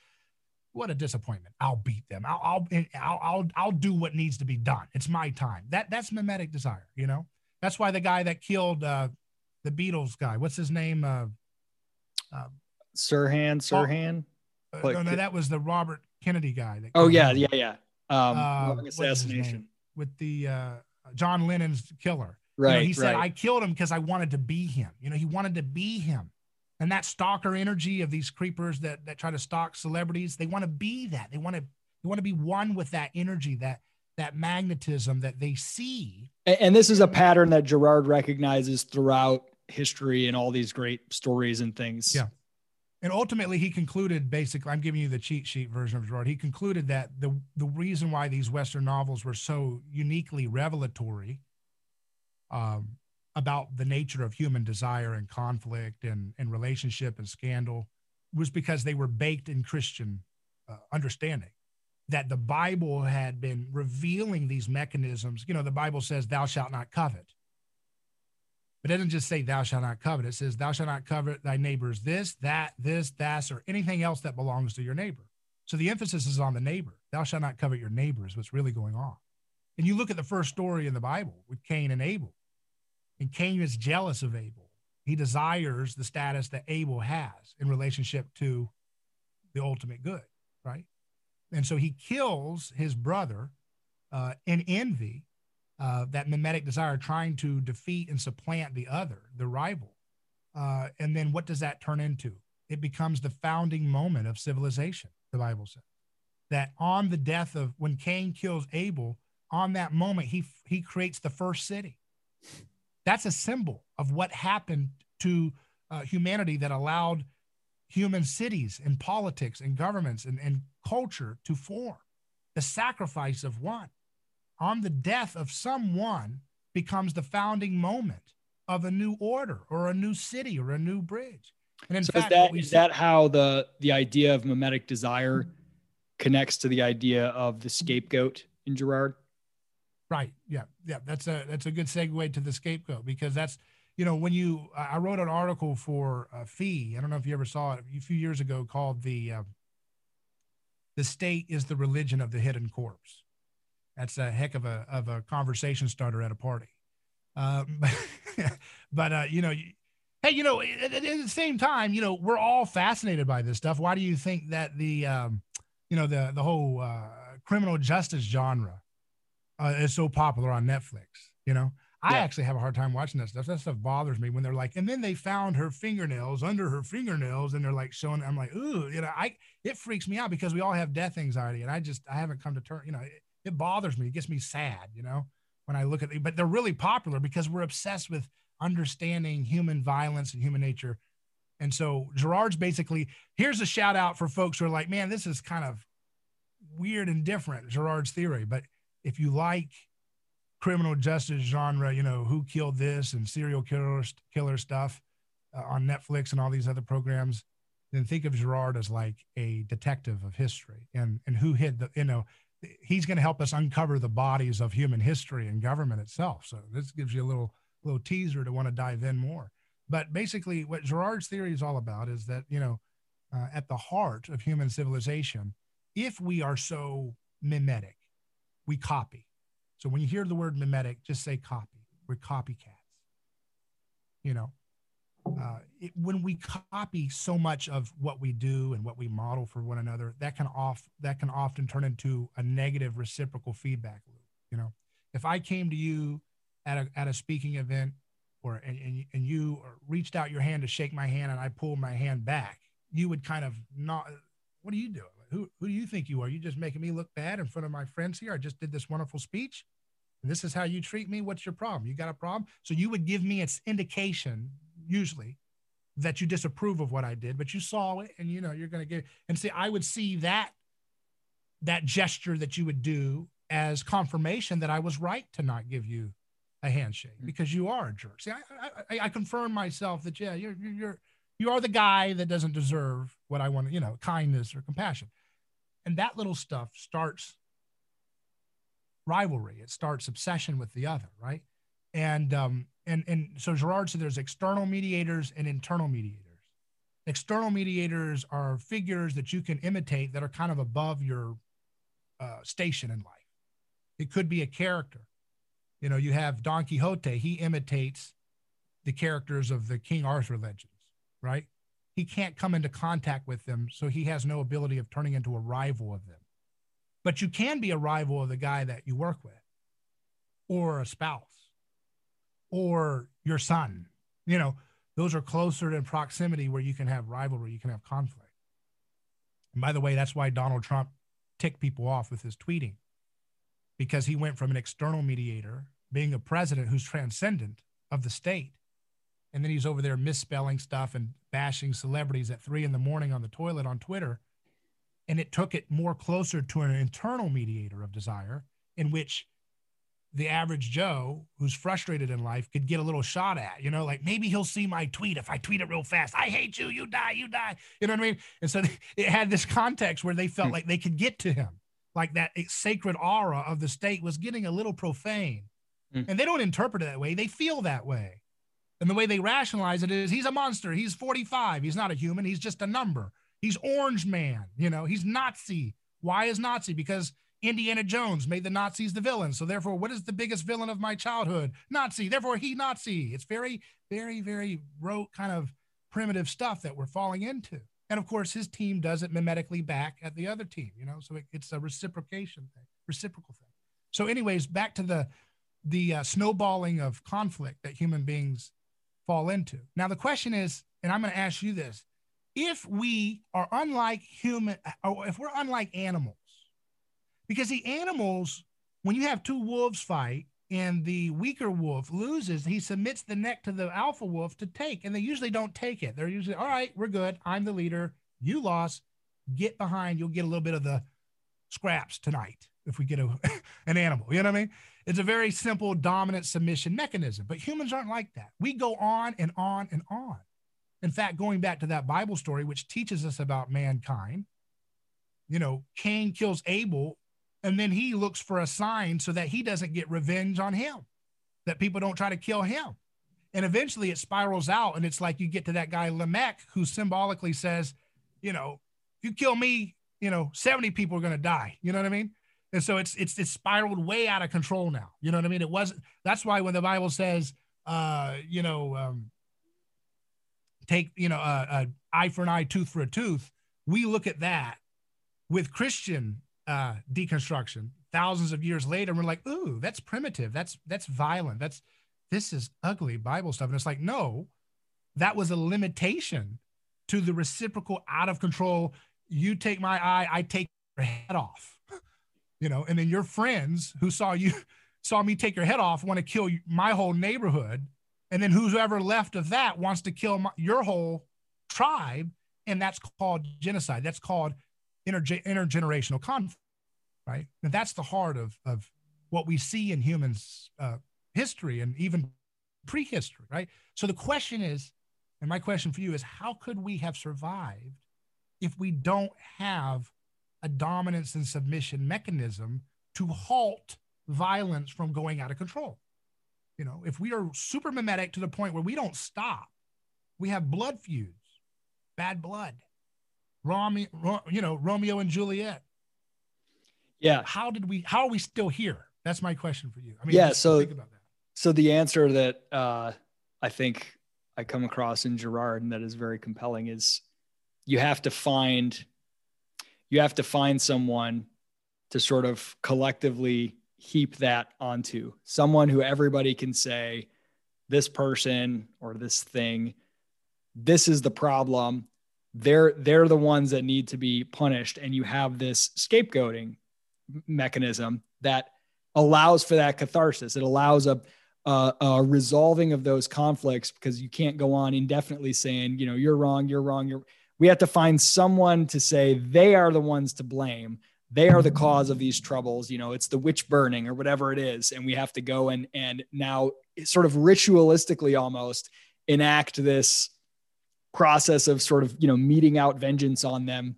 what a disappointment. I'll beat them. I'll, I'll, I'll, I'll, I'll do what needs to be done. It's my time. That that's mimetic desire, you know? That's why the guy that killed uh, the Beatles guy. What's his name? Uh, uh, Sirhan, Sirhan. No, no, that was the Robert Kennedy guy. oh yeah, yeah, yeah. Um, uh, assassination with the uh, John Lennon's killer. Right. You know, he said, right. "I killed him because I wanted to be him." You know, he wanted to be him. And that stalker energy of these creepers that that try to stalk celebrities, they want to be that. They want to they want to be one with that energy, that that magnetism that they see. And, and this is a pattern that Girard recognizes throughout history and all these great stories and things. Yeah. And ultimately, he concluded basically, I'm giving you the cheat sheet version of Girard. He concluded that the, the reason why these Western novels were so uniquely revelatory um, about the nature of human desire and conflict and, and relationship and scandal was because they were baked in Christian uh, understanding that the Bible had been revealing these mechanisms. You know, the Bible says, Thou shalt not covet. But it doesn't just say, Thou shalt not covet. It says, Thou shalt not covet thy neighbor's this, that, this, that, or anything else that belongs to your neighbor. So the emphasis is on the neighbor. Thou shalt not covet your neighbor is what's really going on. And you look at the first story in the Bible with Cain and Abel, and Cain is jealous of Abel. He desires the status that Abel has in relationship to the ultimate good, right? And so he kills his brother uh, in envy, uh, that mimetic desire, trying to defeat and supplant the other, the rival. Uh, and then what does that turn into? It becomes the founding moment of civilization, the Bible says. That on the death of when Cain kills Abel, on that moment, he, he creates the first city. That's a symbol of what happened to uh, humanity that allowed human cities and politics and governments and, and culture to form. The sacrifice of one on the death of someone becomes the founding moment of a new order or a new city or a new bridge. And in so fact, is that is see- that how the the idea of mimetic desire connects to the idea of the scapegoat in Girard? Right. Yeah. Yeah. That's a that's a good segue to the scapegoat because that's you know, when you, I wrote an article for uh, FEE. I don't know if you ever saw it a few years ago called the, uh, the state is the religion of the hidden corpse. That's a heck of a, of a conversation starter at a party. Um, (laughs) but, uh, you know, hey, you know, at, at, the same time, you know, we're all fascinated by this stuff. Why do you think that the, um, you know, the, the whole uh, criminal justice genre uh, is so popular on Netflix, you know? I yeah. actually have a hard time watching that stuff. That stuff bothers me when they're like, and then they found her fingernails under her fingernails, and they're like showing. I'm like, ooh, you know, I it freaks me out because we all have death anxiety, and I just I haven't come to term. You know, it, it bothers me. It gets me sad. You know, when I look at it, but they're really popular because we're obsessed with understanding human violence and human nature. And so Girard's basically here's a shout out for folks who are like, man, this is kind of weird and different, Girard's theory. But if you like criminal justice genre, you know, who killed this and serial killer killer stuff uh, on Netflix and all these other programs, then think of Girard as like a detective of history and and who hid the, you know, he's going to help us uncover the bodies of human history and government itself. So this gives you a little little teaser to want to dive in more. But basically, what Girard's theory is all about is that you know, uh, at the heart of human civilization, if we are so mimetic, we copy so when you hear the word mimetic, just say copy. We're copycats. You know, uh, it, when we copy so much of what we do and what we model for one another, that can off that can often turn into a negative reciprocal feedback loop. You know, if I came to you at a at a speaking event, or and, and, and you reached out your hand to shake my hand, and I pulled my hand back, you would kind of not. What are you doing? who, who do you think you are? You just making me look bad in front of my friends here. I just did this wonderful speech. And this is how you treat me. What's your problem? You got a problem? So you would give me its indication, usually, that you disapprove of what I did, but you saw it and you know you're gonna get and see, I would see that that gesture that you would do as confirmation that I was right to not give you a handshake mm-hmm. because you are a jerk. See, I, I, I confirm myself that yeah, you're you're you are the guy that doesn't deserve what I want, you know, kindness or compassion. And that little stuff starts rivalry. It starts obsession with the other, right? And um, and and so Girard said there's external mediators and internal mediators. External mediators are figures that you can imitate that are kind of above your uh, station in life. It could be a character. You know, you have Don Quixote. He imitates the characters of the King Arthur legends, right? He can't come into contact with them, so he has no ability of turning into a rival of them. But you can be a rival of the guy that you work with, or a spouse, or your son. You know, those are closer in proximity where you can have rivalry, you can have conflict. And by the way, that's why Donald Trump ticked people off with his tweeting, because he went from an external mediator, being a president who's transcendent of the state, and then he's over there misspelling stuff and bashing celebrities at three in the morning on the toilet on Twitter. And it took it more closer to an internal mediator of desire in which the average Joe who's frustrated in life could get a little shot at, you know, like maybe he'll see my tweet if I tweet it real fast. I hate you, you die, you die. You know what I mean? And so (laughs) it had this context where they felt hmm. like they could get to him, like that sacred aura of the state was getting a little profane. Mm. And they don't interpret it that way, they feel that way. And the way they rationalize it is he's a monster. He's 45. He's not a human. He's just a number. He's Orange Man. You know, he's Nazi. Why is Nazi? Because Indiana Jones made the Nazis the villain. So therefore, what is the biggest villain of my childhood? Nazi. Therefore, he Nazi. It's very, very, very rote kind of primitive stuff that we're falling into. And of course, his team does it mimetically back at the other team. You know, so it, it's a reciprocation thing, reciprocal thing. So, anyways, back to the the uh, snowballing of conflict that human beings fall into. Now, the question is, and I'm going to ask you this if we are unlike human, or if we're unlike animals, because the animals, when you have two wolves fight and the weaker wolf loses, he submits the neck to the alpha wolf to take, and they usually don't take it. They're usually, all right, we're good. I'm the leader. You lost. Get behind. You'll get a little bit of the scraps tonight if we get a, (laughs) an animal. You know what I mean? It's a very simple dominant submission mechanism, but humans aren't like that. We go on and on and on. In fact, going back to that Bible story, which teaches us about mankind, you know, Cain kills Abel and then he looks for a sign so that he doesn't get revenge on him, that people don't try to kill him. And eventually it spirals out. And it's like you get to that guy, Lamech, who symbolically says, you know, if you kill me, you know, 70 people are going to die. You know what I mean? And so it's it's it's spiraled way out of control now. You know what I mean? It wasn't. That's why when the Bible says, uh, you know, um, take you know, uh, uh, eye for an eye, tooth for a tooth, we look at that with Christian uh, deconstruction thousands of years later. We're like, ooh, that's primitive. That's that's violent. That's this is ugly Bible stuff. And it's like, no, that was a limitation to the reciprocal out of control. You take my eye, I take your head off (laughs) you know, and then your friends who saw you (laughs) saw me take your head off want to kill my whole neighborhood, and then whoever left of that wants to kill my, your whole tribe, and that's called genocide. That's called inter- intergenerational conflict, right? And that's the heart of of what we see in humans' uh, history and even prehistory, right? So the question is, and my question for you is, how could we have survived if we don't have a dominance and submission mechanism to halt violence from going out of control. You know, if we are super mimetic to the point where we don't stop, we have blood feuds, bad blood, Romeo, you know, Romeo and Juliet. Yeah. How did we? How are we still here? That's my question for you. I mean, yeah. So, so the answer that uh, I think I come across in Girard and that is very compelling is you have to find you have to find someone to sort of collectively heap that onto someone who everybody can say this person or this thing this is the problem they're they're the ones that need to be punished. And you have this scapegoating mechanism that allows for that catharsis. It allows a, a, resolving of those conflicts because you can't go on indefinitely saying you know you're wrong you're wrong you're we have to find someone to say they are the ones to blame. They are the cause of these troubles. You know it's the witch burning or whatever it is. And we have to go and and now sort of ritualistically almost enact this process of sort of you know meeting out vengeance on them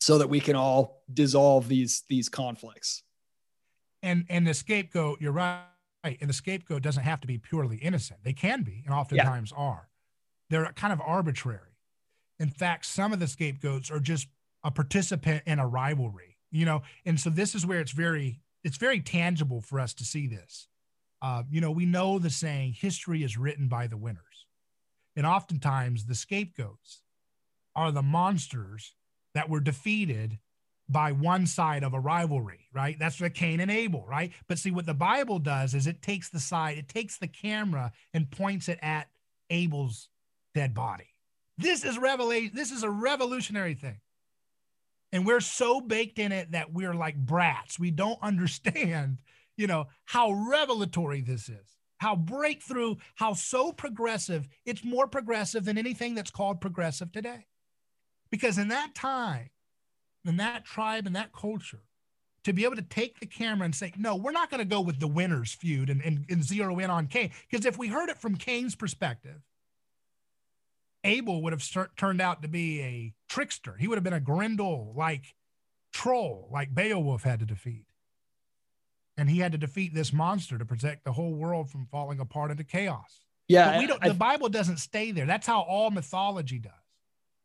so that we can all dissolve these these conflicts and and the scapegoat you're right and the scapegoat doesn't have to be purely innocent they can be and oftentimes yeah. are they're kind of arbitrary in fact, some of the scapegoats are just a participant in a rivalry, you know, and so this is where it's very it's very tangible for us to see this. Uh, you know, we know the saying, history is written by the winners. And oftentimes the scapegoats are the monsters that were defeated by one side of a rivalry, right? That's what Cain and Abel, right? But see, what the Bible does is it takes the side, it takes the camera and points it at Abel's dead body. This is revelation. This is a revolutionary thing. And we're so baked in it that we're like brats. We don't (laughs) understand, you know, how revelatory this is, how breakthrough, how so progressive. It's more progressive than anything that's called progressive today. Because in that time, in that tribe, and that culture, to be able to take the camera and say, no, we're not going to go with the winners feud and, and, and zero in on Cain. Because if we heard it from Cain's perspective, Abel would have start, turned out to be a trickster. He would have been a Grendel like troll, like Beowulf had to defeat. And he had to defeat this monster to protect the whole world from falling apart into chaos. Yeah. But we don't, I, the Bible doesn't stay there. That's how all mythology does.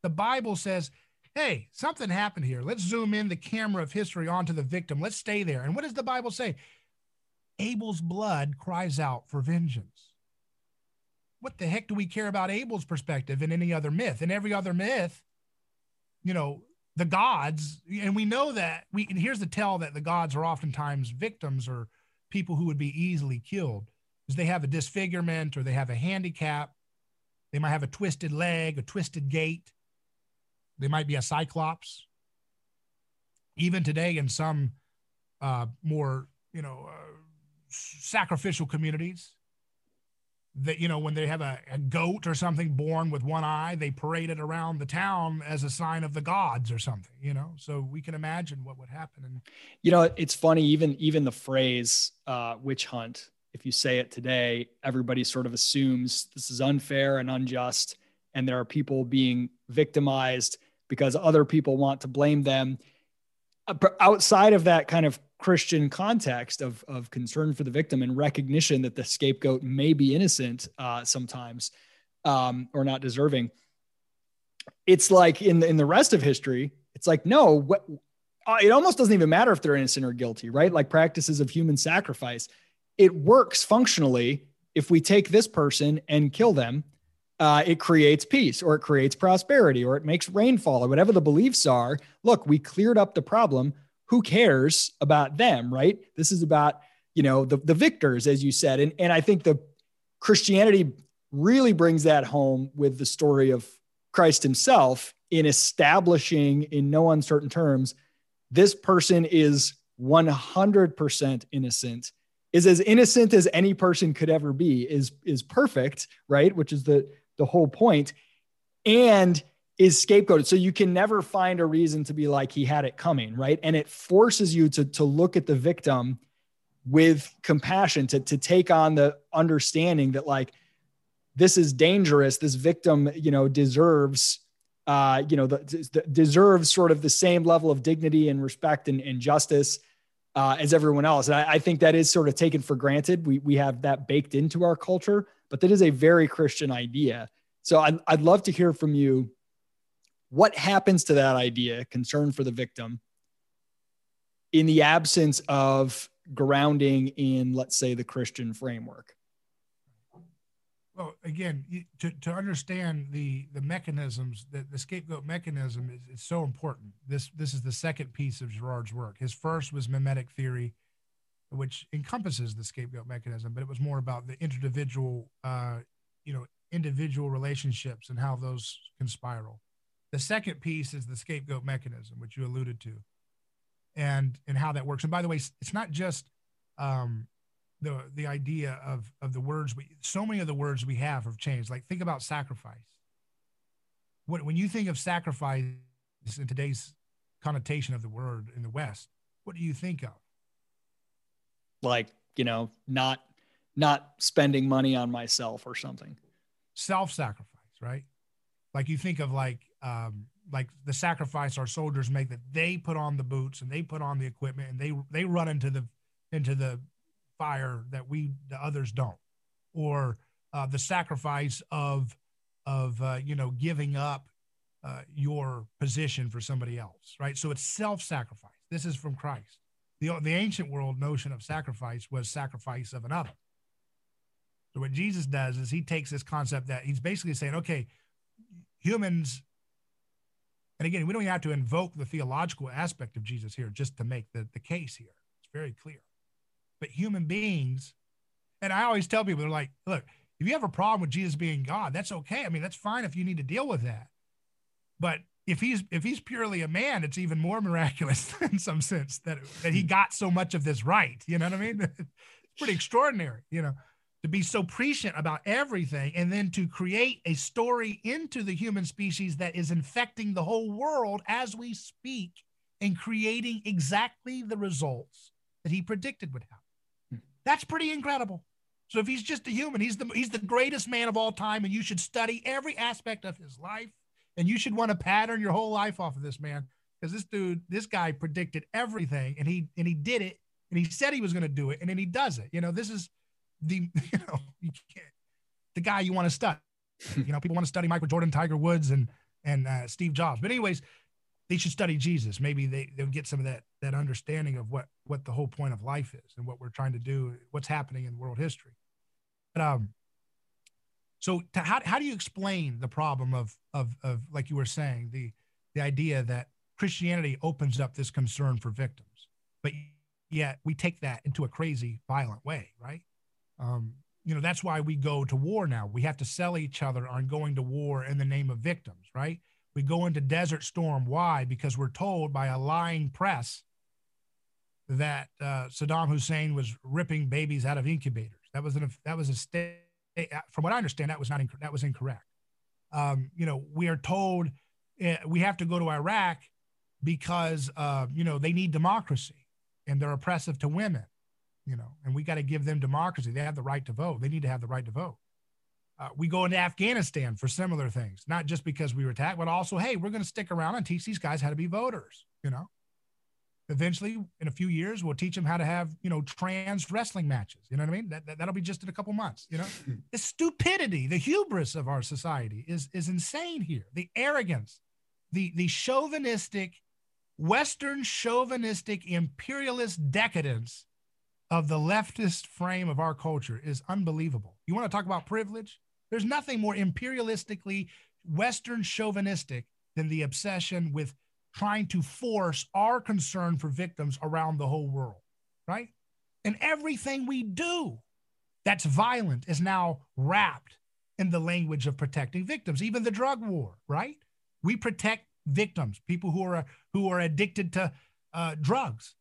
The Bible says, hey, something happened here. Let's zoom in the camera of history onto the victim. Let's stay there. And what does the Bible say? Abel's blood cries out for vengeance what the heck do we care about Abel's perspective in any other myth? In every other myth, you know, the gods, and we know that we, and here's the tell that the gods are oftentimes victims or people who would be easily killed is they have a disfigurement or they have a handicap. They might have a twisted leg, a twisted gait. They might be a cyclops. Even today, in some uh, more, you know, uh, sacrificial communities, that you know when they have a, a, goat or something born with one eye they parade it around the town as a sign of the gods or something you know? So we can imagine what would happen and you know it's funny even even the phrase uh, witch hunt if you say it today everybody sort of assumes this is unfair and unjust and there are people being victimized because other people want to blame them. Uh, outside of that kind of Christian context of, of concern for the victim and recognition that the scapegoat may be innocent uh, sometimes um, or not deserving. It's like in the, in the rest of history, it's like, no, what, uh, it almost doesn't even matter if they're innocent or guilty, right? Like practices of human sacrifice. It works functionally if we take this person and kill them. Uh, it creates peace or it creates prosperity or it makes rainfall or whatever the beliefs are. Look, we cleared up the problem who cares about them, right? This is about, you know, the, the victors, as you said. And, and I think the Christianity really brings that home with the story of Christ himself in establishing in no uncertain terms, this person is 100% innocent is as innocent as any person could ever be is is perfect right which is the the whole point and is scapegoated. So you can never find a reason to be like he had it coming, right? And it forces you to to look at the victim with compassion, to to take on the understanding that like this is dangerous. This victim, you know, deserves uh, you know, the, the, deserves sort of the same level of dignity and respect and, and justice uh, as everyone else. And I, I, think that is sort of taken for granted. We, we have that baked into our culture, but that is a very Christian idea. So I'd, I'd love to hear from you what happens to that idea, concern for the victim, in the absence of grounding in, let's say, the Christian framework? Well, again, to, to understand the the mechanisms, that the scapegoat mechanism is, is so important. This this is the second piece of Girard's work. His first was mimetic theory, which encompasses the scapegoat mechanism, but it was more about the individual, uh, you know, individual relationships and how those can spiral. The second piece is the scapegoat mechanism, which you alluded to, and and how that works. And by the way, it's not just um, the the idea of of the words. We so many of the words we have have changed. Like think about sacrifice. What when you think of sacrifice in today's connotation of the word in the West, what do you think of? Like you know, not not spending money on myself or something. Self-sacrifice, right? Like you think of like um, like the sacrifice our soldiers make that they put on the boots and they put on the equipment and they they run into the into the fire that we the others don't. Or uh, the sacrifice of of uh, you know giving up uh, your position for somebody else right? So it's self-sacrifice. This is from christ. The, the ancient world notion of sacrifice was sacrifice of another. So what Jesus does is he takes this concept that he's basically saying, okay, humans, and again, we don't have to invoke the theological aspect of Jesus here just to make the, the case here. It's very clear. But human beings, and I always tell people, they're like, look, if you have a problem with Jesus being God, that's okay. I mean, that's fine if you need to deal with that. But if he's if he's purely a man, it's even more (laughs) miraculous in some sense that that he got so much of this right. You know what I mean? (laughs) it's pretty extraordinary, you know, to be so prescient about everything and then to create a story into the human species that is infecting the whole world as we speak and creating exactly the results that he predicted would happen. Hmm. That's pretty incredible. So if he's just a human, he's the he's the greatest man of all time, and you should study every aspect of his life and you should want to pattern your whole life off of this man because this dude, this guy predicted everything and he and he did it and he said he was going to do it and then he does it. You know, this is the (laughs) you know you can't, the guy you want to study. (laughs) you know, people want to study Michael Jordan, Tiger Woods, and and uh, Steve Jobs. But anyways, they should study Jesus. Maybe they they'll get some of that that understanding of what what the whole point of life is and what we're trying to do, what's happening in world history. But um, so to, how, how do you explain the problem of, of, of, like you were saying, the, the idea that Christianity opens up this concern for victims, but yet we take that into a crazy, violent way, right? Um, you know, that's why we go to war now. We have to sell each other on going to war in the name of victims, right? We go into Desert Storm. Why? Because we're told by a lying press that uh, Saddam Hussein was ripping babies out of incubators. That was an that was a state from what I understand, that was not inc- that was incorrect. Um, you know, we are told uh, we have to go to Iraq because uh, you know they need democracy and they're oppressive to women. You know, and we got to give them democracy. They have the right to vote. They need to have the right to vote. Uh, we go into Afghanistan for similar things, not just because we were attacked, but also, hey, we're going to stick around and teach these guys how to be voters. You know, eventually in a few years we'll teach them how to have you know trans wrestling matches you know what i mean that, that will be just in a couple months you know (laughs) the stupidity the hubris of our society is is insane here the arrogance the the chauvinistic western chauvinistic imperialist decadence of the leftist frame of our culture is unbelievable you want to talk about privilege there's nothing more imperialistically western chauvinistic than the obsession with trying to force our concern for victims around the whole world, right? And everything we do that's violent is now wrapped in the language of protecting victims, even the drug war, right? We protect victims, people who are who are addicted to uh, drugs,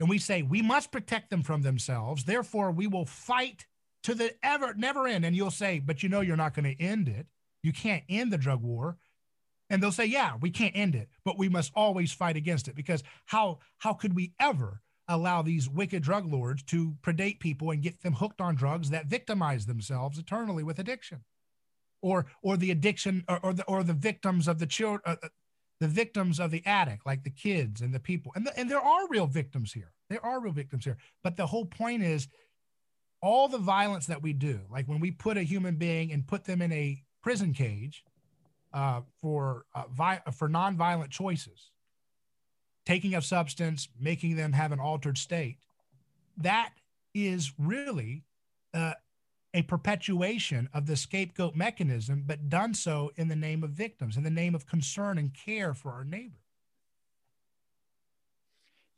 and we say we must protect them from themselves. Therefore, we will fight to the ever never end. And you'll say, but you know you're not going to end it. You can't end the drug war and they'll say yeah we can't end it but we must always fight against it because how how could we ever allow these wicked drug lords to predate people and get them hooked on drugs that victimize themselves eternally with addiction or or the addiction or, or the or the victims of the children uh, uh, the victims of the addict like the kids and the people and, the, and there are real victims here there are real victims here but the whole point is all the violence that we do like when we put a human being and put them in a prison cage uh, for uh, vi- for nonviolent choices, taking a substance, making them have an altered state. That is really uh, a perpetuation of the scapegoat mechanism, but done so in the name of victims, in the name of concern and care for our neighbor.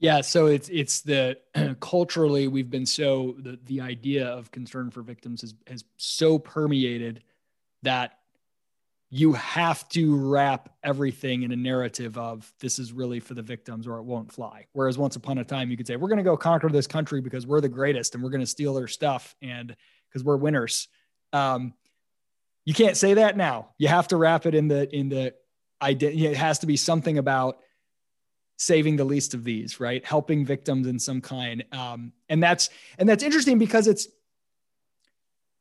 Yeah, so it's it's the (clears throat) culturally we've been so the the idea of concern for victims has has so permeated that you have to wrap everything in a narrative of this is really for the victims or it won't fly. Whereas once upon a time, you could say, we're going to go conquer this country because we're the greatest and we're going to steal their stuff and because we're winners. Um, you can't say that now. You have to wrap it in the, in the identity. It has to be something about saving the least of these, right? Helping victims in some kind. Um, and that's, and that's interesting because it's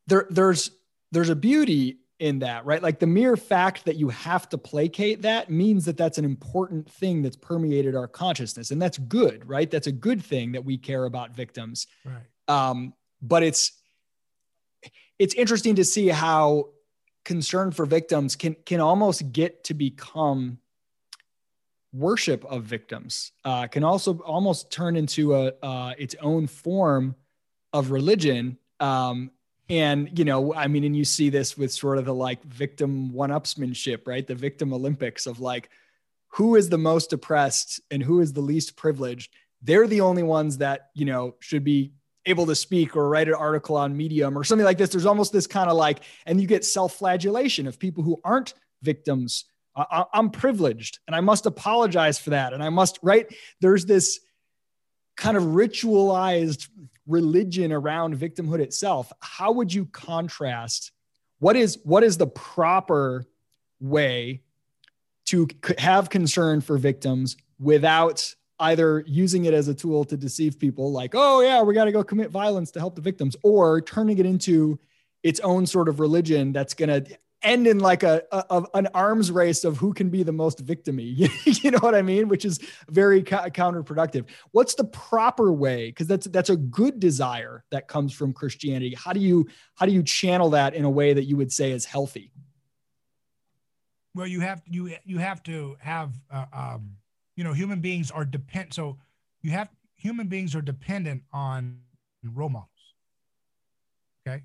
there, there's, there's a beauty in that, right? Like the mere fact that you have to placate that means that that's an important thing that's permeated our consciousness. And that's good, right? That's a good thing that we care about victims. Right. Um, but it's, it's interesting to see how concern for victims can, can almost get to become worship of victims, uh, can also almost turn into a, uh, its own form of religion. Um, And, you know, I mean, and you see this with sort of the like victim one upsmanship, right? The victim Olympics of like, who is the most oppressed and who is the least privileged? They're the only ones that, you know, should be able to speak or write an article on Medium or something like this. There's almost this kind of like, and you get self flagellation of people who aren't victims. I, I'm privileged and I must apologize for that. And I must, right? There's this kind of ritualized religion around victimhood itself how would you contrast what is what is the proper way to have concern for victims without either using it as a tool to deceive people like oh yeah we got to go commit violence to help the victims or turning it into its own sort of religion that's going to end in like a, a, an arms race of who can be the most victimy. (laughs) You know what i mean? Which is very ca- counterproductive. What's the proper way? Because that's that's a good desire that comes from christianity. How do you how do you channel that in a way that you would say is healthy? Well you have you you have to have uh, um, you know human beings are depend so you have human beings are dependent on role models okay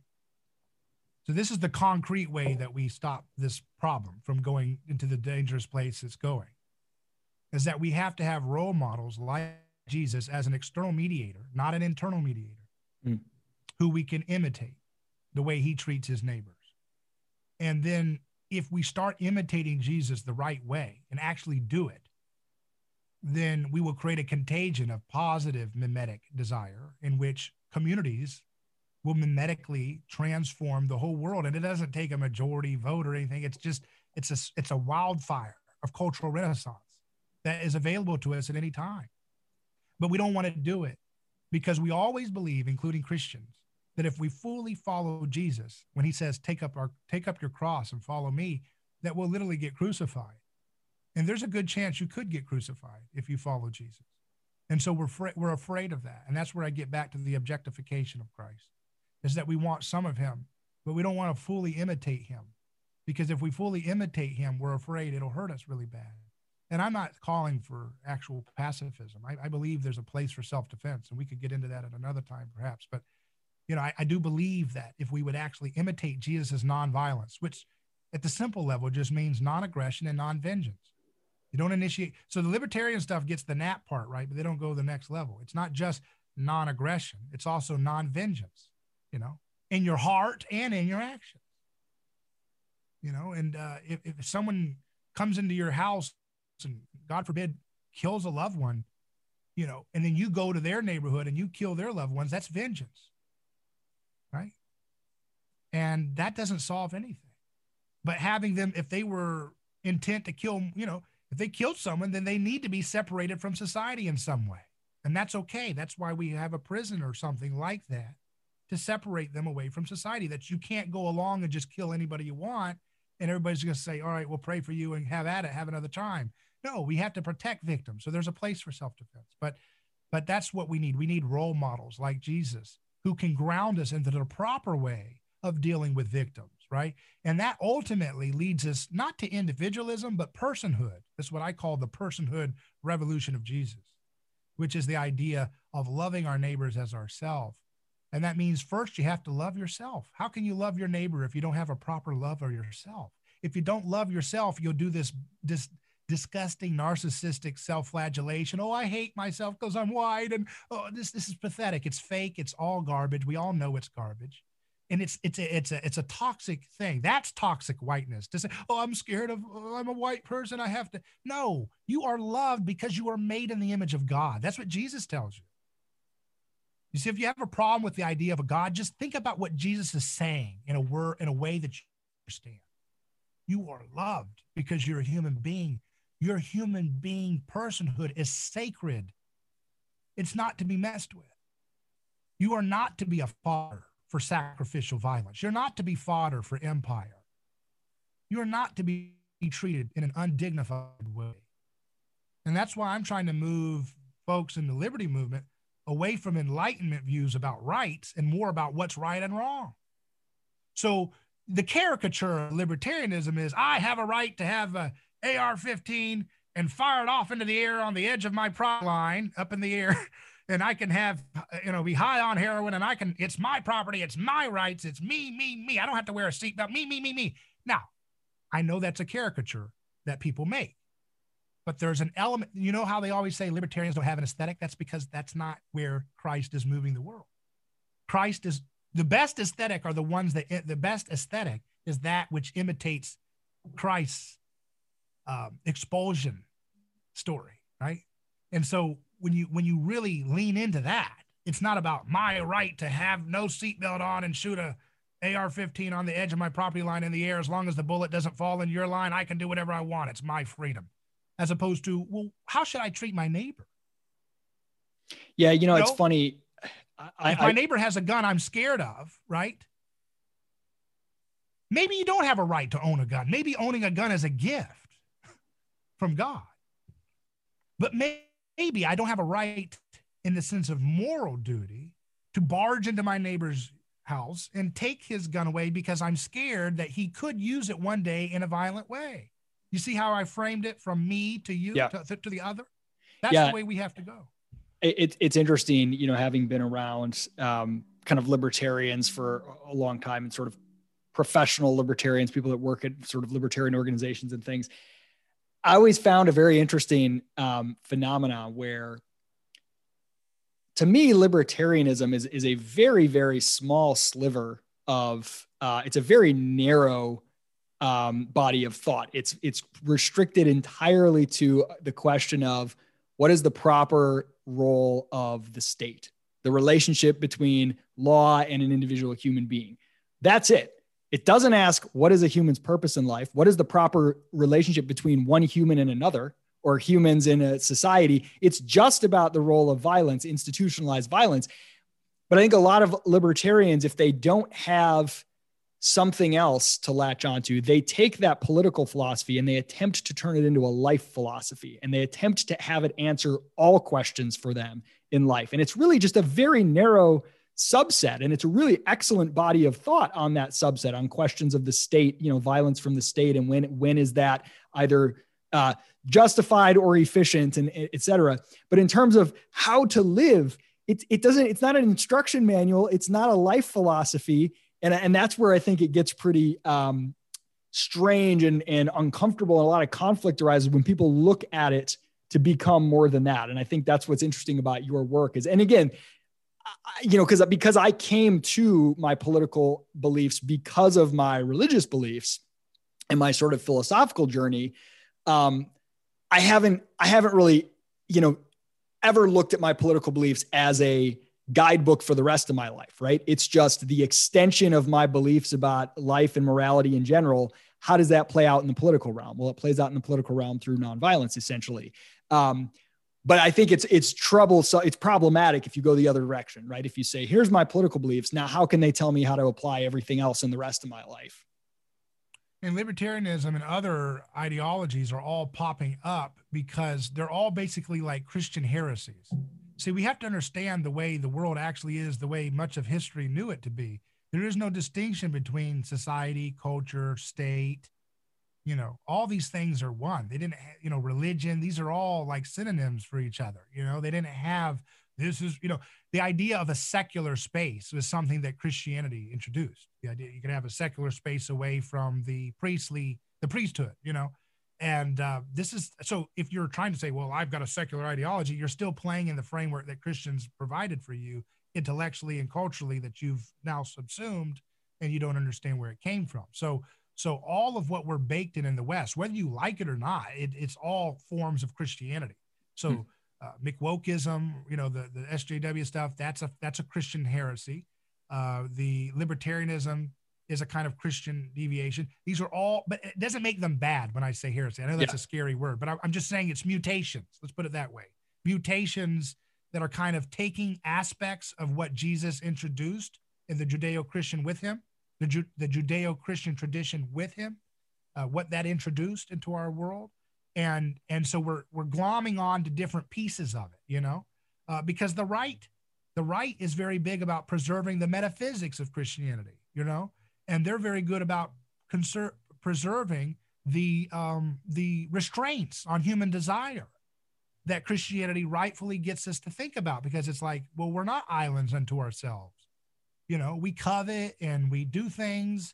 so this is the concrete way that we stop this problem from going into the dangerous place it's going. Is that we have to have role models like Jesus as an external mediator, not an internal mediator, mm. who we can imitate the way he treats his neighbors. And then if we start imitating Jesus the right way and actually do it, then we will create a contagion of positive mimetic desire in which communities will mimetically transform the whole world. And it doesn't take a majority vote or anything. It's just it's a it's a wildfire of cultural renaissance that is available to us at any time. But we don't want to do it because we always believe, including Christians, that if we fully follow Jesus, when he says, take up our take up your cross and follow me, that we'll literally get crucified. And there's a good chance you could get crucified if you follow Jesus. And so we're, we're afraid of that. And that's where I get back to the objectification of Christ is that we want some of him, but we don't want to fully imitate him. Because if we fully imitate him, we're afraid it'll hurt us really bad. And I'm not calling for actual pacifism. I, I believe there's a place for self defense, and we could get into that at another time, perhaps. But, you know, I, I do believe that if we would actually imitate Jesus' nonviolence, which at the simple level just means non aggression and non vengeance. You don't initiate. So the libertarian stuff gets the nap part right, but they don't go the next level. It's not just non aggression, it's also non vengeance you know, in your heart and in your actions. You know, and uh, if, if someone comes into your house and God forbid kills a loved one, you know, and then you go to their neighborhood and you kill their loved ones, that's vengeance. Right. And that doesn't solve anything. But having them, if they were intent to kill, you know, if they killed someone, then they need to be separated from society in some way. And that's okay. That's why we have a prison or something like that to separate them away from society. That you can't go along and just kill anybody you want, and everybody's going to say, "All right, we'll pray for you and have at it, have another time." No, we have to protect victims. So there's a place for self-defense, but but that's what we need. We need role models like Jesus who can ground us into the proper way of dealing with victims, right? And that ultimately leads us not to individualism, but personhood. That's what I call the personhood revolution of Jesus, which is the idea of loving our neighbors as ourselves and that means first you have to love yourself. How can you love your neighbor if you don't have a proper love of yourself? If you don't love yourself, you'll do this, this disgusting narcissistic self-flagellation. Oh, I hate myself because I'm white, and oh, this this is pathetic. It's fake. It's all garbage. We all know it's garbage, and it's it's a it's a it's a toxic thing. That's toxic whiteness. To say, oh, I'm scared of. Oh, I'm a white person. I have to. No, you are loved because you are made in the image of God. That's what Jesus tells you. You see, if you have a problem with the idea of a God, just think about what Jesus is saying in a word, in a way that you understand. You are loved because you're a human being. Your human being personhood is sacred. It's not to be messed with. You are not to be a fodder for sacrificial violence. You're not to be fodder for empire. You are not to be treated in an undignified way. And that's why I'm trying to move folks in the liberty movement away from enlightenment views about rights and more about what's right and wrong. So the caricature of libertarianism is I have a right to have a AR 15 and fire it off into the air on the edge of my pride line up in the air (laughs) and I can have, you know, be high on heroin and I can, it's my property, it's my rights, it's me, me, me. I don't have to wear a seatbelt, me, me, me, me. Now, I know that's a caricature that people make, but there's an element, you know how they always say libertarians don't have an aesthetic? That's because that's not where Christ is moving the world. Christ is the best aesthetic are the ones that the best aesthetic is that which imitates Christ's um, expulsion story, right? And so when you when you really lean into that, it's not about my right to have no seatbelt on and shoot a AR-15 on the edge of my property line in the air as long as the bullet doesn't fall in your line. I can do whatever I want. It's my freedom, as opposed to well, how should I treat my neighbor? Yeah, you know, you it's know, funny. I, if my I, neighbor has a gun I'm scared of, right? Maybe you don't have a right to own a gun. Maybe owning a gun is a gift from God. But maybe I don't have a right in the sense of moral duty to barge into my neighbor's house and take his gun away because I'm scared that he could use it one day in a violent way. You see how I framed it from me to you yeah. to, to, the other? That's yeah. the way we have to go. It, it's interesting, you know, having been around um, kind of libertarians for a long time and sort of professional libertarians, people that work at sort of libertarian organizations and things. I always found a very interesting um, phenomenon where, to me, libertarianism is is a very very small sliver of. Uh, it's a very narrow um, body of thought. It's it's restricted entirely to the question of what is the proper role of the state, the relationship between law and an individual human being. That's it. It doesn't ask what is a human's purpose in life? What is the proper relationship between one human and another or humans in a society? It's just about the role of violence, institutionalized violence. But I think a lot of libertarians, if they don't have something else to latch onto, they take that political philosophy and they attempt to turn it into a life philosophy and they attempt to have it answer all questions for them in life. And it's really just a very narrow subset and it's a really excellent body of thought on that subset on questions of the state you know violence from the state and when when is that either uh, justified or efficient and et cetera. But in terms of how to live it, it doesn't it's not an instruction manual. It's not a life philosophy. And, and that's where i think it gets pretty um, strange and, and uncomfortable and a lot of conflict arises when people look at it to become more than that. And i think that's what's interesting about your work is and again you know, because because I came to my political beliefs because of my religious beliefs and my sort of philosophical journey. Um, I haven't I haven't really you know ever looked at my political beliefs as a guidebook for the rest of my life. Right? It's just the extension of my beliefs about life and morality in general. How does that play out in the political realm? Well, it plays out in the political realm through nonviolence, essentially. Um, but I think it's it's trouble. So it's problematic if you go the other direction, right? If you say, "Here's my political beliefs," now how can they tell me how to apply everything else in the rest of my life? And libertarianism and other ideologies are all popping up because they're all basically like Christian heresies. See, we have to understand the way the world actually is, the way much of history knew it to be. There is no distinction between society, culture, state, you know all these things are one. They didn't you know religion these are all like synonyms for each other you know? They didn't have this is you know the idea of a secular space was something that christianity introduced. The idea you could have a secular space away from the priestly the priesthood you know? And uh, this is so if you're trying to say well i've got a secular ideology you're still playing in the framework that christians provided for you intellectually and culturally that you've now subsumed and you don't understand where it came from. So so all of what we're baked in in the West, whether you like it or not, it, it's all forms of Christianity. So hmm. uh, McWokeism, you know, the, the SJW stuff, that's a that's a Christian heresy. Uh, the libertarianism is a kind of Christian deviation. These are all, but it doesn't make them bad when I say heresy. I know that's yeah. a scary word, but I, I'm just saying it's mutations. Let's put it that way. Mutations that are kind of taking aspects of what Jesus introduced in the Judeo-Christian with him the, Ju- the Judeo-Christian tradition with him, uh, what that introduced into our world, and and so we're we're glomming on to different pieces of it, you know, uh, because the right the right is very big about preserving the metaphysics of Christianity, you know, and they're very good about conser- preserving the um, the restraints on human desire. that Christianity rightfully gets us to think about because it's like, well, we're not islands unto ourselves. You know, we covet and we do things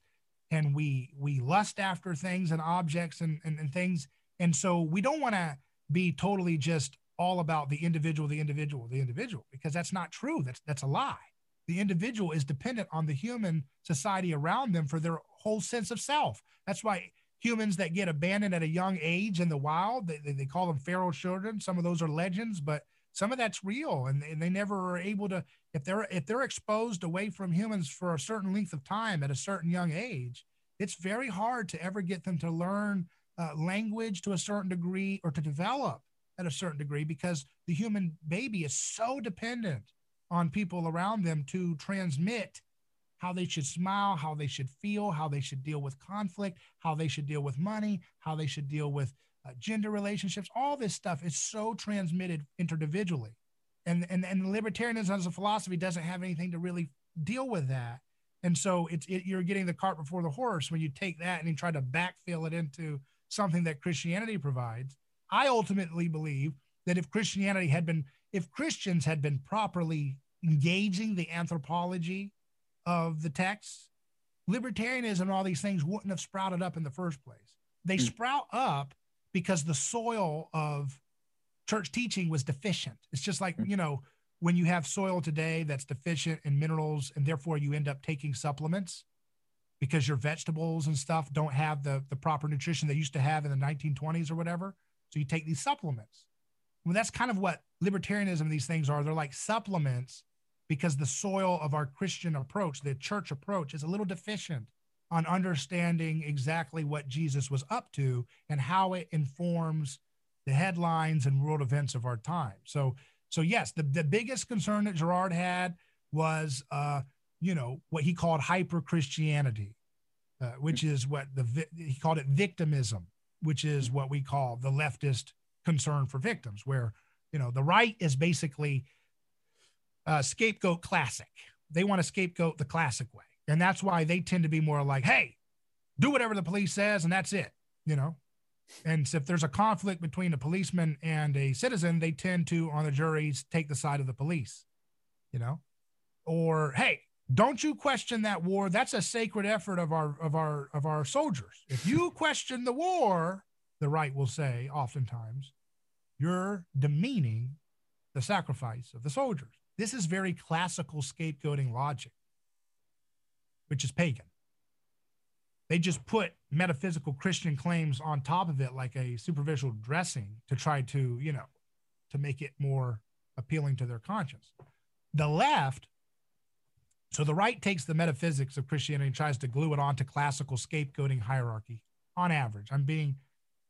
and we we lust after things and objects and, and, and things. And so we don't want to be totally just all about the individual, the individual, the individual, because that's not true. That's that's a lie. The individual is dependent on the human society around them for their whole sense of self. That's why humans that get abandoned at a young age in the wild, they, they, they call them feral children. Some of those are legends, but some of that's real and, and they never are able to if they're if they're exposed away from humans for a certain length of time at a certain young age it's very hard to ever get them to learn uh, language to a certain degree or to develop at a certain degree because the human baby is so dependent on people around them to transmit how they should smile, how they should feel, how they should deal with conflict, how they should deal with money, how they should deal with uh, gender relationships. All this stuff is so transmitted interdividually. And, and, and libertarianism as a philosophy doesn't have anything to really deal with that. And so it's it, you're getting the cart before the horse when you take that and you try to backfill it into something that Christianity provides. I ultimately believe that if Christianity had been, if Christians had been properly engaging the anthropology of the text, libertarianism and all these things wouldn't have sprouted up in the first place. They mm. sprout up because the soil of church teaching was deficient. It's just like, mm. you know, when you have soil today that's deficient in minerals and therefore you end up taking supplements because your vegetables and stuff don't have the, the proper nutrition they used to have in the 1920s or whatever. So you take these supplements. Well, that's kind of what libertarianism and these things are. They're like supplements because the soil of our Christian approach, the church approach, is a little deficient on understanding exactly what Jesus was up to and how it informs the headlines and world events of our time. So so yes, the, the biggest concern that Girard had was, uh, you know, what he called hyper Christianity, uh, which is what the he called it victimism, which is what we call the leftist concern for victims, where you know the right is basically uh, scapegoat classic. They want to scapegoat the classic way, and that's why they tend to be more like, hey, do whatever the police says, and that's it. You know, and so if there's a conflict between a policeman and a citizen, they tend to, on the juries, take the side of the police, you know? Or, hey, don't you question that war? That's a sacred effort of our of our of our soldiers. If you (laughs) question the war, the right will say oftentimes, you're demeaning the sacrifice of the soldiers. This is very classical scapegoating logic, which is pagan. They just put metaphysical Christian claims on top of it like a superficial dressing to try to, you know, to make it more appealing to their conscience. The left, so the right takes the metaphysics of Christianity and tries to glue it onto classical scapegoating hierarchy on average. I'm being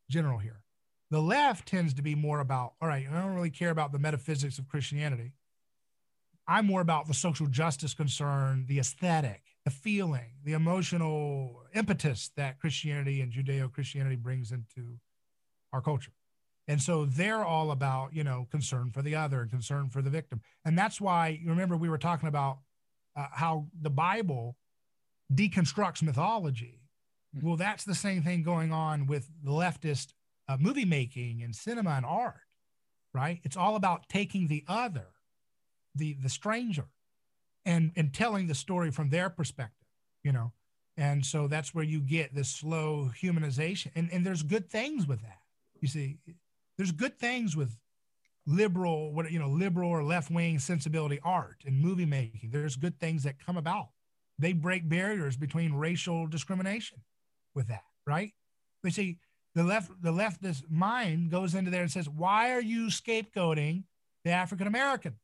general here. The left tends to be more about, all right, I don't really care about the metaphysics of Christianity. I'm more about the social justice concern, the aesthetic, the feeling, the emotional impetus that Christianity and Judeo Christianity brings into our culture. And so they're all about, you know, concern for the other and concern for the victim. And that's why, you remember, we were talking about uh, how the Bible deconstructs mythology. Mm-hmm. Well, that's the same thing going on with the leftist uh, movie making and cinema and art, right? It's all about taking the other, the the stranger, and and telling the story from their perspective you know? And so that's where you get this slow humanization. And and there's good things with that. You see there's good things with liberal what you know liberal or left-wing sensibility art and movie making. There's good things that come about. They break barriers between racial discrimination with that right? We see the left the leftist mind goes into there and says why are you scapegoating the african american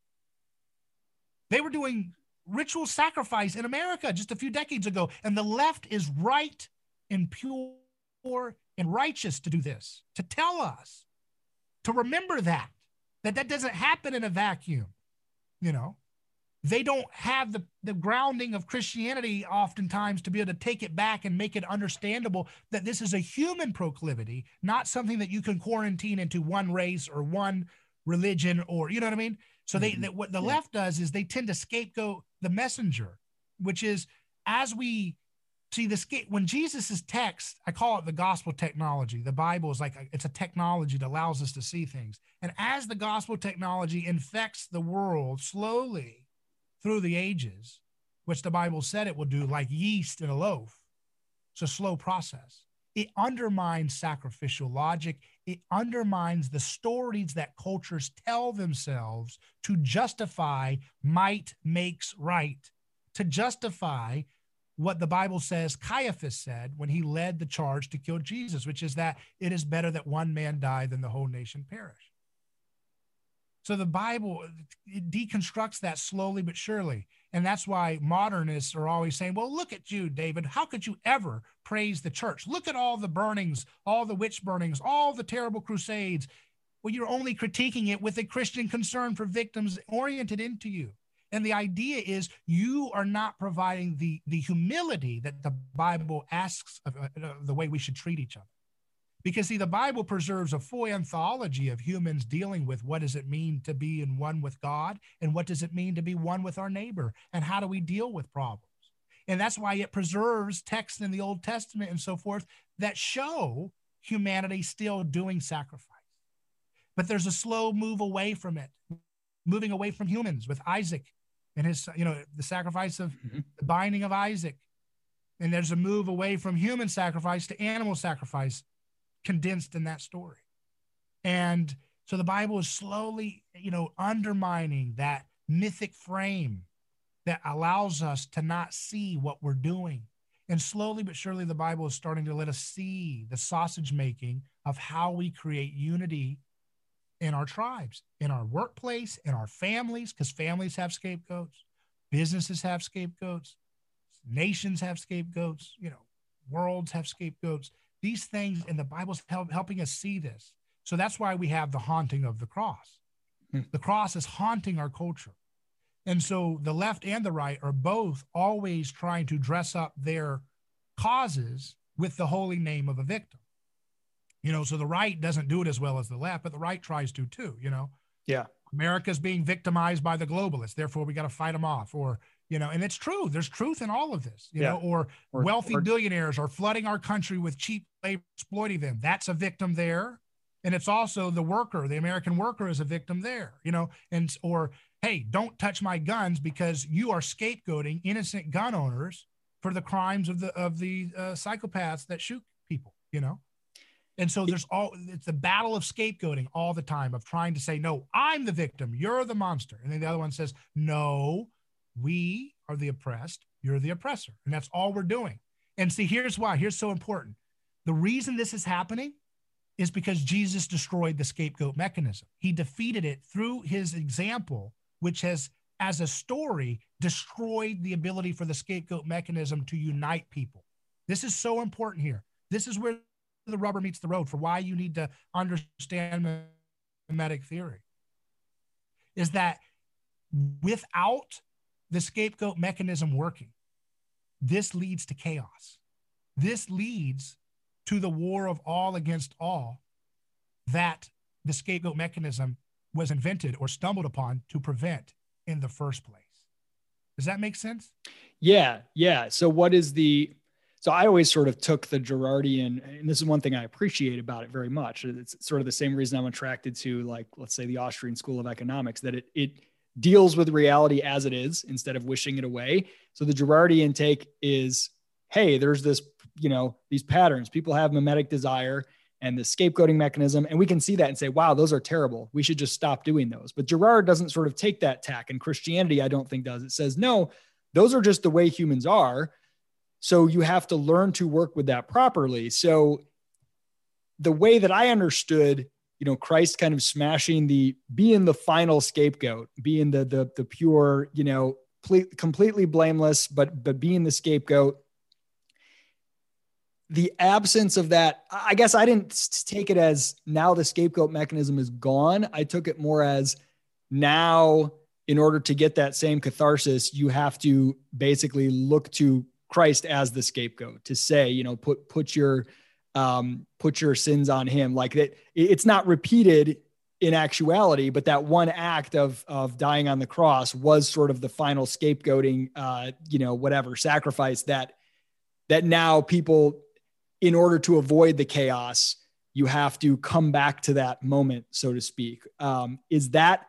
they were doing ritual sacrifice in America just a few decades ago. And the left is right and pure and righteous to do this, to tell us, to remember that, that that doesn't happen in a vacuum. You know, they don't have the, the grounding of Christianity oftentimes to be able to take it back and make it understandable that this is a human proclivity, not something that you can quarantine into one race or one religion or, you know what I mean? So they, mm-hmm. they what the yeah. left does is they tend to scapegoat the messenger, which is as we see this when jesus' text i call it the gospel technology. The bible is like it's a technology that allows us to see things. And as the gospel technology infects the world slowly through the ages which the bible said it will do like yeast in a loaf. It's a slow process it undermines sacrificial logic it undermines the stories that cultures tell themselves to justify might makes right to justify what the Bible says Caiaphas said when he led the charge to kill Jesus, which is that it is better that one man die than the whole nation perish. So the Bible deconstructs that slowly but surely. And that's why modernists are always saying, well, look at you, David. How could you ever praise the church? Look at all the burnings, all the witch burnings, all the terrible crusades. Well, you're only critiquing it with a Christian concern for victims oriented into you. And the idea is you are not providing the, the humility that the Bible asks of uh, the way we should treat each other. Because see, the Bible preserves a full anthology of humans dealing with what does it mean to be in one with God and what does it mean to be one with our neighbor and how do we deal with problems. And that's why it preserves texts in the Old Testament and so forth that show humanity still doing sacrifice. But there's a slow move away from it, moving away from humans with Isaac and his, you know, the sacrifice of mm-hmm. the binding of Isaac. And there's a move away from human sacrifice to animal sacrifice condensed in that story. And so the Bible is slowly, you know, undermining that mythic frame that allows us to not see what we're doing. And slowly but surely, the Bible is starting to let us see the sausage making of how we create unity in our tribes, in our workplace, in our families, because families have scapegoats, businesses have scapegoats, nations have scapegoats, you know, worlds have scapegoats. These things, and the Bible's help, helping us see this. So that's why we have the haunting of the cross. Hmm. The cross is haunting our culture. And so the left and the right are both always trying to dress up their causes with the holy name of a victim. You know, so the right doesn't do it as well as the left, but the right tries to too, you know? Yeah. America's being victimized by the globalists. Therefore, we got to fight them off. Or, you know, and it's true. There's truth in all of this, you yeah. know, or, or wealthy or, billionaires are flooding our country with cheap labor, exploiting them. That's a victim there. And it's also the worker, the American worker is a victim there, you know, and, or, hey, don't touch my guns because you are scapegoating innocent gun owners for the crimes of the, of the uh, psychopaths that shoot people, you know? And so there's all it's the battle of scapegoating all the time of trying to say, no, I'm the victim, you're the monster. And then the other one says, no, we are the oppressed, you're the oppressor. And that's all we're doing. And see, here's why, here's so important. The reason this is happening is because Jesus destroyed the scapegoat mechanism. He defeated it through his example, which has, as a story, destroyed the ability for the scapegoat mechanism to unite people. This is so important here. This is where the rubber meets the road for why you need to understand mimetic theory is that without the scapegoat mechanism working, this leads to chaos. This leads to the war of all against all that the scapegoat mechanism was invented or stumbled upon to prevent in the first place. Does that make sense? Yeah, yeah. So what is the so I always sort of took the Girardian, and this is one thing I appreciate about it very much. It's sort of the same reason I'm attracted to, like, let's say the Austrian School of Economics, that it it deals with reality as it is instead of wishing it away. So the Girardian intake is, hey, there's this, you know, these patterns. People have mimetic desire and the scapegoating mechanism, and we can see that and say, wow, those are terrible. We should just stop doing those. But Girard doesn't sort of take that tack, and Christianity, I don't think does. It says, no, those are just the way humans are so you have to learn to work with that properly. So the way that I understood, you know, Christ kind of smashing the being the final scapegoat, being the the the pure, you know, ple- completely blameless, but but being the scapegoat. The absence of that, I guess I didn't take it as now the scapegoat mechanism is gone. I took it more as now, in order to get that same catharsis, you have to basically look to Christ as the scapegoat to say, you know, put put your um, put your sins on him. Like that, it's not repeated in actuality, but that one act of of dying on the cross was sort of the final scapegoating, uh, you know, whatever sacrifice that that now people, in order to avoid the chaos, you have to come back to that moment, so to speak. Um, is that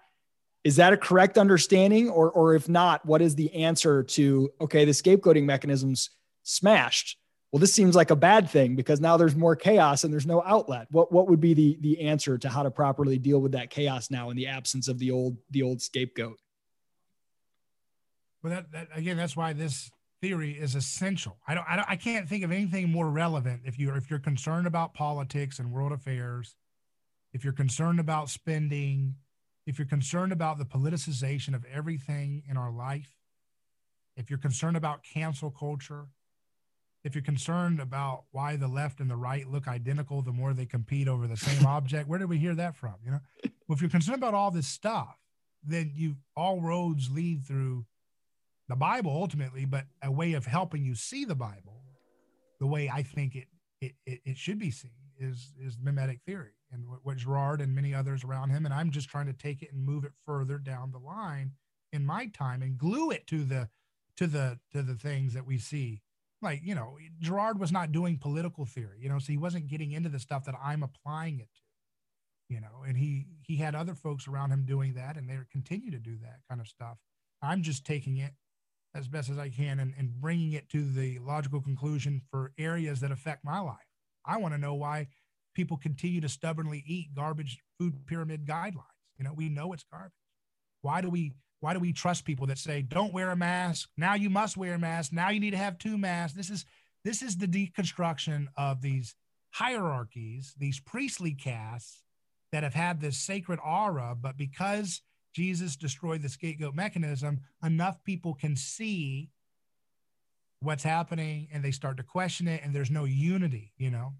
is that a correct understanding, or or if not, what is the answer to okay, the scapegoating mechanisms smashed? Well, this seems like a bad thing because now there's more chaos and there's no outlet. What what would be the the answer to how to properly deal with that chaos now in the absence of the old the old scapegoat? Well, that, that again, that's why this theory is essential. I don't, I don't, I can't think of anything more relevant if you if you're concerned about politics and world affairs, if you're concerned about spending, if you're concerned about the politicization of everything in our life, if you're concerned about cancel culture, if you're concerned about why the left and the right look identical the more they compete over the same (laughs) object, where did we hear that from? You know, well, if you're concerned about all this stuff, then you all roads lead through the Bible ultimately, but a way of helping you see the Bible, the way I think it it, it, it should be seen is is mimetic theory and what, what Girard and many others around him. And I'm just trying to take it and move it further down the line in my time and glue it to the to the to the things that we see. Like, you know, Girard was not doing political theory, you know, so he wasn't getting into the stuff that I'm applying it to, you know, and he he had other folks around him doing that and they continue to do that kind of stuff. I'm just taking it as best as I can and, and bringing it to the logical conclusion for areas that affect my life. I want to know why people continue to stubbornly eat garbage food pyramid guidelines. You know, we know it's garbage. Why do we why do we trust people that say don't wear a mask? Now you must wear a mask. Now you need to have two masks. This is this is the deconstruction of these hierarchies, these priestly castes that have had this sacred aura, but because Jesus destroyed the scapegoat mechanism, enough people can see what's happening and they start to question it and there's no unity, you know.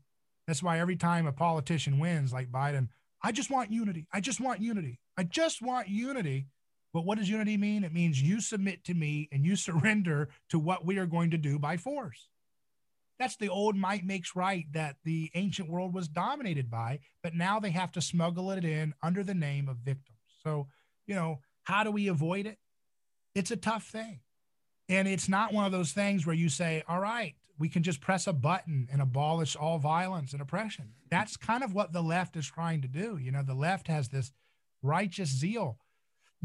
That's why every time a politician wins like Biden, I just want unity. I just want unity. I just want unity. But what does unity mean? It means you submit to me and you surrender to what we are going to do by force. That's the old might makes right that the ancient world was dominated by, but now they have to smuggle it in under the name of victims. So you know, how do we avoid it? It's a tough thing. And it's not one of those things where you say, all right, we can just press a button and abolish all violence and oppression. That's kind of what the left is trying to do. You know, the left has this righteous zeal.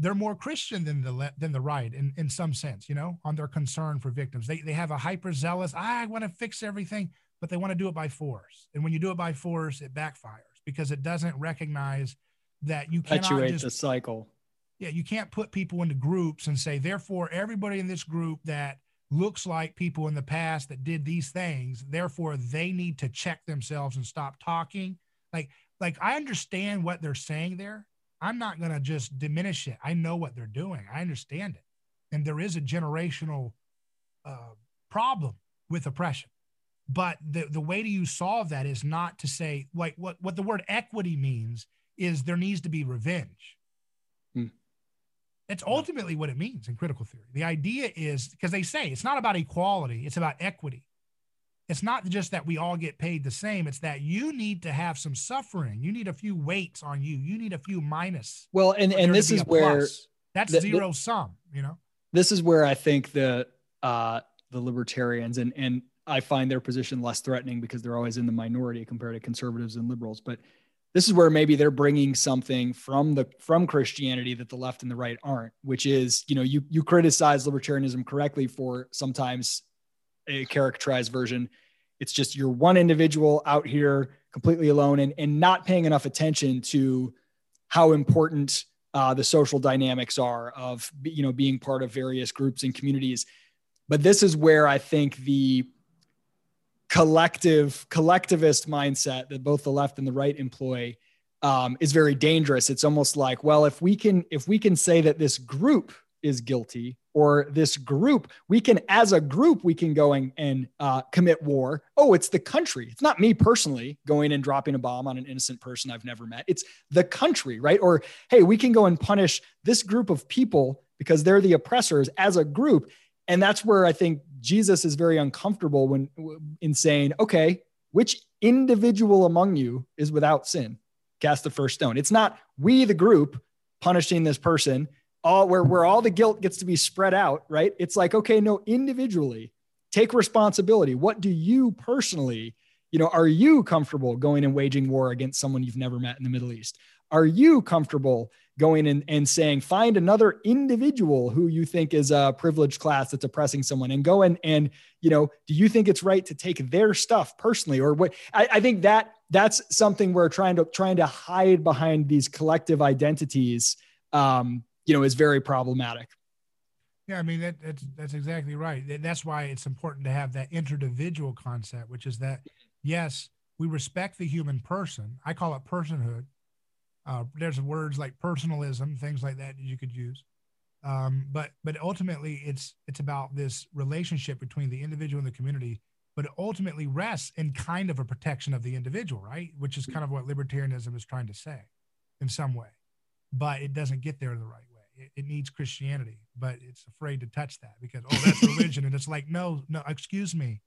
They're more Christian than the le- than the right in, in some sense, you know, on their concern for victims. They, they have a hyper zealous, I want to fix everything, but they want to do it by force. And when you do it by force, it backfires because it doesn't recognize that you cannot perpetuate just, the cycle yeah, you can't put people into groups and say, therefore, everybody in this group that looks like people in the past that did these things, therefore they need to check themselves and stop talking. Like, like I understand what they're saying there. I'm not going to just diminish it. I know what they're doing. I understand it. And there is a generational uh, problem with oppression. But the, the way to you solve that is not to say, like, what, what the word equity means is there needs to be revenge. Hmm. That's ultimately what it means in critical theory. The idea is because they say it's not about equality, it's about equity. It's not just that we all get paid the same, it's that you need to have some suffering. You need a few weights on you. You need a few minus. Well, and and this is where that's the, zero the, sum, you know. This is where I think the uh the libertarians and and I find their position less threatening because they're always in the minority compared to conservatives and liberals, but this is where maybe they're bringing something from the from christianity that the left and the right aren't which is you know you you criticize libertarianism correctly for sometimes a characterized version it's just you're one individual out here completely alone and, and not paying enough attention to how important uh, the social dynamics are of you know being part of various groups and communities but this is where i think the collective collectivist mindset that both the left and the right employ um, is very dangerous. It's almost like, well, if we can if we can say that this group is guilty or this group, we can as a group we can go and, and uh, commit war. Oh, it's the country. It's not me personally going and dropping a bomb on an innocent person I've never met. It's the country, right? Or hey, we can go and punish this group of people because they're the oppressors as a group. And that's where I think Jesus is very uncomfortable when in saying, okay, which individual among you is without sin? Cast the first stone. It's not we, the group, punishing this person, all where, where all the guilt gets to be spread out, right? It's like, okay, no, individually, take responsibility. What do you personally, you know, are you comfortable going and waging war against someone you've never met in the Middle East? Are you comfortable going in and saying, find another individual who you think is a privileged class that's oppressing someone and go and, and, you know, do you think it's right to take their stuff personally or what? I, I think that that's something we're trying to, trying to hide behind these collective identities, um, you know, is very problematic. Yeah, I mean that, that's that's exactly right. That's why it's important to have that interdividual concept, which is that yes, we respect the human person. I call it personhood, uh, there's words like personalism, things like that, that you could use. Um, but but ultimately, it's it's about this relationship between the individual and the community. But it ultimately rests in kind of a protection of the individual, right? Which is kind of what libertarianism is trying to say, in some way. But it doesn't get there in the right way. It, it needs Christianity, but it's afraid to touch that because oh, that's (laughs) religion, and it's like no, no, excuse me,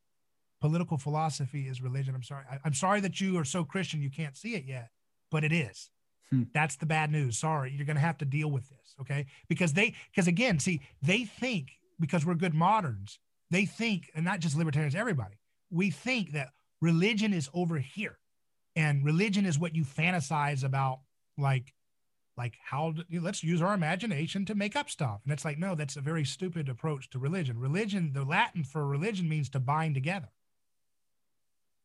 political philosophy is religion. I'm sorry. I, I'm sorry that you are so Christian you can't see it yet, but it is Hmm. That's the bad news. Sorry, you're going to have to deal with this. Okay. Because they, because again, see, they think because we're good moderns, they think, and not just libertarians, everybody, we think that religion is over here and religion is what you fantasize about, like, like how let's use our imagination to make up stuff. And it's like, no, that's a very stupid approach to religion. Religion, the Latin for religion means to bind together.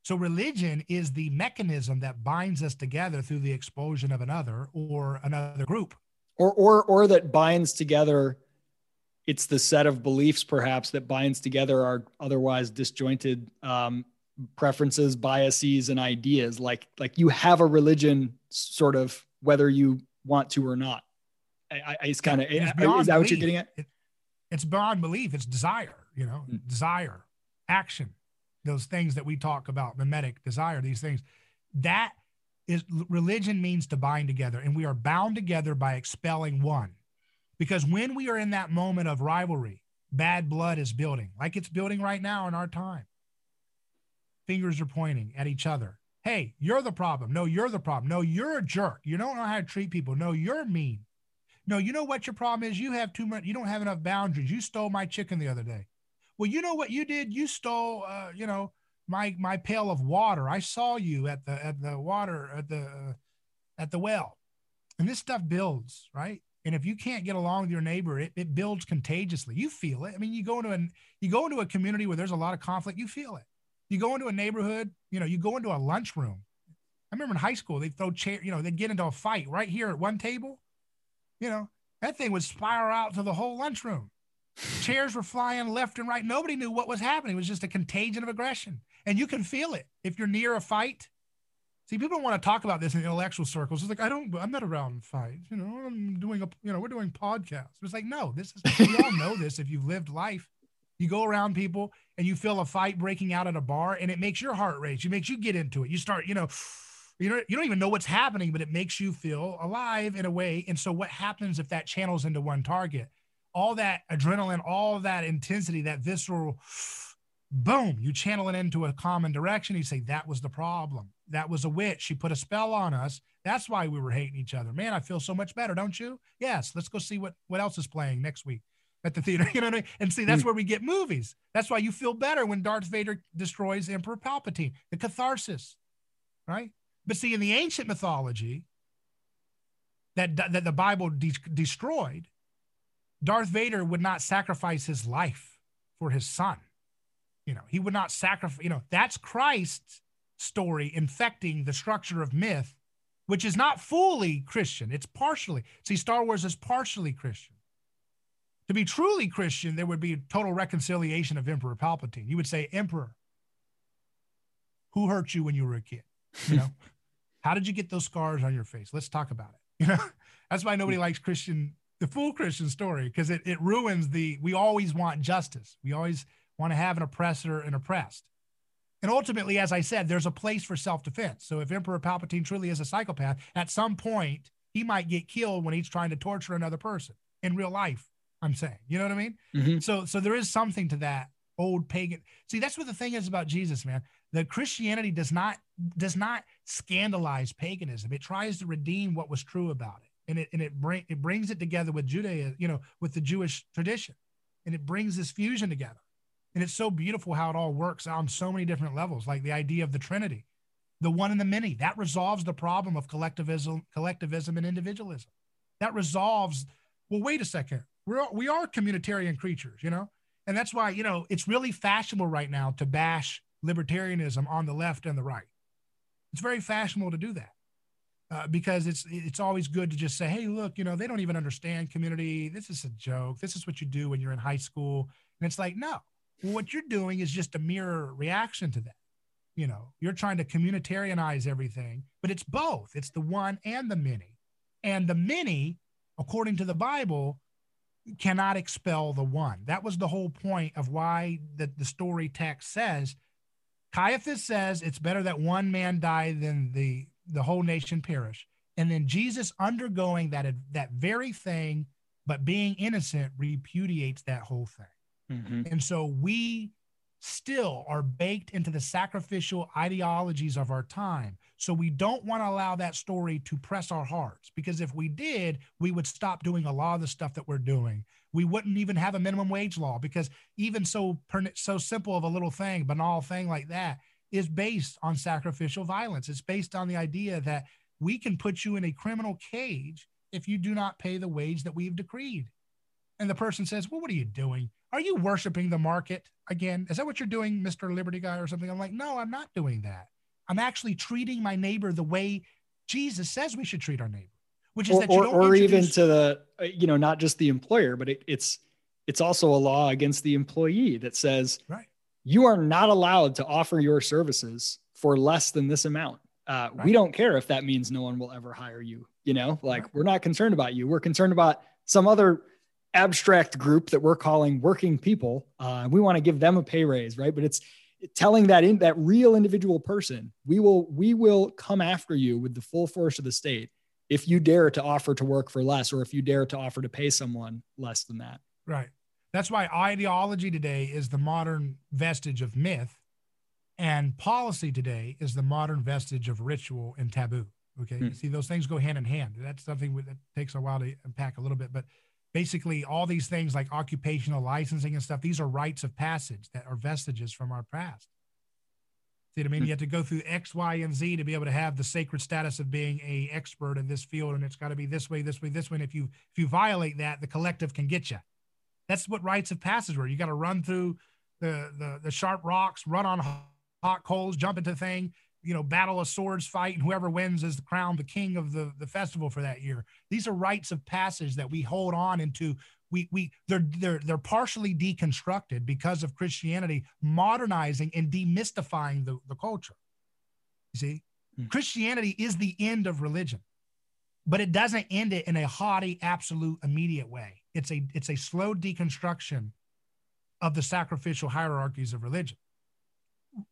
So religion is the mechanism that binds us together through the expulsion of another or another group. Or or or that binds together it's the set of beliefs perhaps that binds together our otherwise disjointed um, preferences, biases, and ideas. Like like you have a religion sort of whether you want to or not. I, I it's kind of is that belief. what you're getting at? It, it's beyond belief. It's desire. You know, mm. desire, action those things that we talk about, mimetic desire, these things, that is religion means to bind together. And we are bound together by expelling one. Because when we are in that moment of rivalry, bad blood is building, like it's building right now in our time. Fingers are pointing at each other. Hey, you're the problem. No, you're the problem. No, you're a jerk. You don't know how to treat people. No, you're mean. No, you know what your problem is? You have too much, you don't have enough boundaries. You stole my chicken the other day well, you know what you did? You stole, uh, you know, my my pail of water. I saw you at the at the water at the uh, at the well, and this stuff builds, right? And if you can't get along with your neighbor, it, it builds contagiously. You feel it. I mean, you go into a you go into a community where there's a lot of conflict, you feel it. You go into a neighborhood, you know, you go into a lunchroom. I remember in high school, they'd throw chair, you know, they'd get into a fight right here at one table. You know, that thing would spiral out to the whole lunchroom. Chairs were flying left and right. Nobody knew what was happening. It was just a contagion of aggression. And you can feel it if you're near a fight. See, people want to talk about this in intellectual circles. It's like, I don't, I'm not around fights. You know, I'm doing a, you know, we're doing podcasts. It's like, no, this is, we all know this if you've lived life. You go around people and you feel a fight breaking out at a bar and it makes your heart race. It makes you get into it. You start, you know, you know, you don't even know what's happening, but it makes you feel alive in a way. And so what happens if that channels into one target? all that adrenaline, all that intensity, that visceral boom, you channel it into a common direction. You say, that was the problem. That was a witch. She put a spell on us. That's why we were hating each other. Man, I feel so much better, don't you? Yes, let's go see what, what else is playing next week at the theater. (laughs) You know what I mean? And see, that's hmm. where we get movies. That's why you feel better when Darth Vader destroys Emperor Palpatine, the catharsis, right? But see, in the ancient mythology that, that the Bible de- destroyed, Darth Vader would not sacrifice his life for his son. You know, he would not sacrifice, you know, that's Christ's story infecting the structure of myth, which is not fully Christian. It's partially. See, Star Wars is partially Christian. To be truly Christian, there would be total reconciliation of Emperor Palpatine. You would say, Emperor, who hurt you when you were a kid? You know, (laughs) how did you get those scars on your face? Let's talk about it. You know, (laughs) that's why nobody likes Christian the full Christian story because it, it ruins the, we always want justice. We always want to have an oppressor and oppressed. And ultimately, as I said, there's a place for self defense. So if Emperor Palpatine truly is a psychopath, at some point, he might get killed when he's trying to torture another person in real life. I'm saying, you know what I mean? Mm-hmm. So, so there is something to that old pagan. See, that's what the thing is about Jesus, man. The Christianity does not does not scandalize paganism. It tries to redeem what was true about it and it and it bring it brings it together with Judaism, you know, with the Jewish tradition, and it brings this fusion together. And it's so beautiful how it all works on so many different levels, like the idea of the Trinity, the one and the many. That resolves the problem of collectivism, collectivism and individualism. That resolves, well, wait a second. We're we are communitarian creatures, you know? And that's why, you know, it's really fashionable right now to bash libertarianism on the left and the right. It's very fashionable to do that. Uh, because it's it's always good to just say, hey, look, you know, they don't even understand community. This is a joke. This is what you do when you're in high school. And it's like, no, what you're doing is just a mirror reaction to that. You know, you're trying to communitarianize everything, but it's both. It's the one and the many. And the many, according to the Bible, cannot expel the one. That was the whole point of why the, the story text says Caiaphas says it's better that one man die than the the whole nation perish. And then Jesus undergoing that that very thing, but being innocent, repudiates that whole thing. Mm-hmm. And so we still are baked into the sacrificial ideologies of our time. So we don't want to allow that story to press our hearts because if we did, we would stop doing a lot of the stuff that we're doing. We wouldn't even have a minimum wage law because even so so simple of a little thing, banal thing like that is based on sacrificial violence. It's based on the idea that we can put you in a criminal cage if you do not pay the wage that we've decreed. And the person says, Well, what are you doing? Are you worshiping the market again? Is that what you're doing, Mr. Liberty Guy, or something? I'm like, No, I'm not doing that. I'm actually treating my neighbor the way Jesus says we should treat our neighbor, which is or, that you or, or even to the, uh, you know, not just the employer, but it, it's, it's also a law against the employee that says, right you are not allowed to offer your services for less than this amount. Uh, right. We don't care if that means no one will ever hire you. You know, like right. we're not concerned about you. We're concerned about some other abstract group that we're calling working people. Uh, we want to give them a pay raise, right? But it's telling that in that real individual person, we will we will come after you with the full force of the state if you dare to offer to work for less, or if you dare to offer to pay someone less than that. Right. That's why ideology today is the modern vestige of myth, and policy today is the modern vestige of ritual and taboo. Okay, hmm. see those things go hand in hand. That's something that takes a while to unpack a little bit, but basically all these things like occupational licensing and stuff, these are rites of passage that are vestiges from our past. See what I mean? Hmm. You have to go through X, Y, and Z to be able to have the sacred status of being a expert in this field, and it's got to be this way, this way, this way. And if you if you violate that, the collective can get you. That's what rites of passage were. You got to run through the, the the sharp rocks, run on hot coals, jump into thing, you know, battle of swords, fight, and whoever wins is the crown, the king of the the festival for that year. These are rites of passage that we hold on into. We we they're they're they're partially deconstructed because of Christianity modernizing and demystifying the, the culture. You see, mm-hmm. Christianity is the end of religion, but it doesn't end it in a haughty, absolute, immediate way it's a it's a slow deconstruction of the sacrificial hierarchies of religion.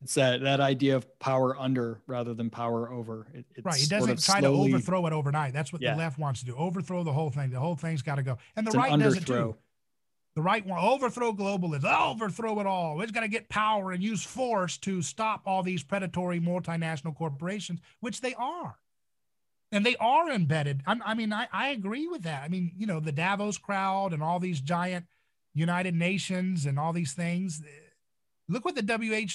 It's that that idea of power under rather than power over. It, right. It doesn't try slowly, to overthrow it overnight. That's what yeah. the left wants to do. Overthrow the whole thing. The whole thing's got to go. And the it's right does it too. The right want overthrow globalism, overthrow it all. It's got to get power and use force to stop all these predatory multinational corporations, which they are and they are embedded. I'm, i mean, I, I agree with that. I mean, you know, the Davos crowd and all these giant United Nations and all these things. Look what the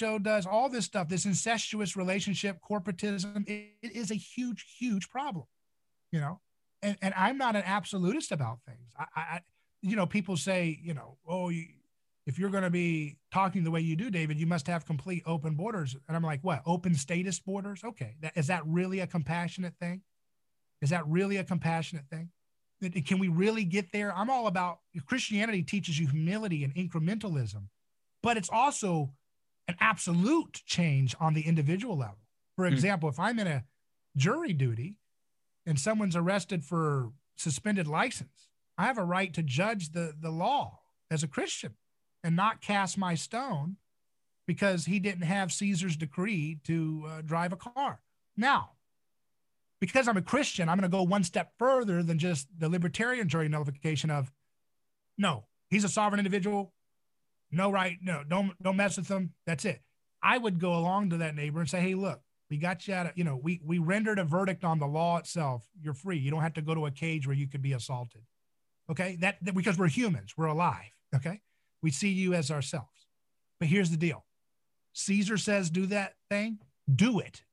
WHO does. All this stuff, this incestuous relationship, corporatism, it, it is a huge, huge problem. You know, and and I'm not an absolutist about things. I, I you know, people say, you know, oh, you, if you're going to be talking the way you do, David, you must have complete open borders. And I'm like, what? Open status borders? Okay, that, is that really a compassionate thing? Is that really a compassionate thing? Can we really get there? I'm all about Christianity teaches you humility and incrementalism, but it's also an absolute change on the individual level. For hmm. example, mm. if I'm in a jury duty and someone's arrested for suspended license, I have a right to judge the, the law as a Christian and not cast my stone because he didn't have Caesar's decree to uh, drive a car. Now, because I'm a Christian, I'm going to go one step further than just the libertarian jury nullification of no, he's a sovereign individual. No right, no, don't don't mess with them. That's it. I would go along to that neighbor and say, hey, look, we got you out of, you know, we we rendered a verdict on the law itself. You're free. You don't have to go to a cage where you could be assaulted. Okay. That, that because we're humans, we're alive. Okay. We see you as ourselves. But here's the deal Caesar says, do that thing, do it.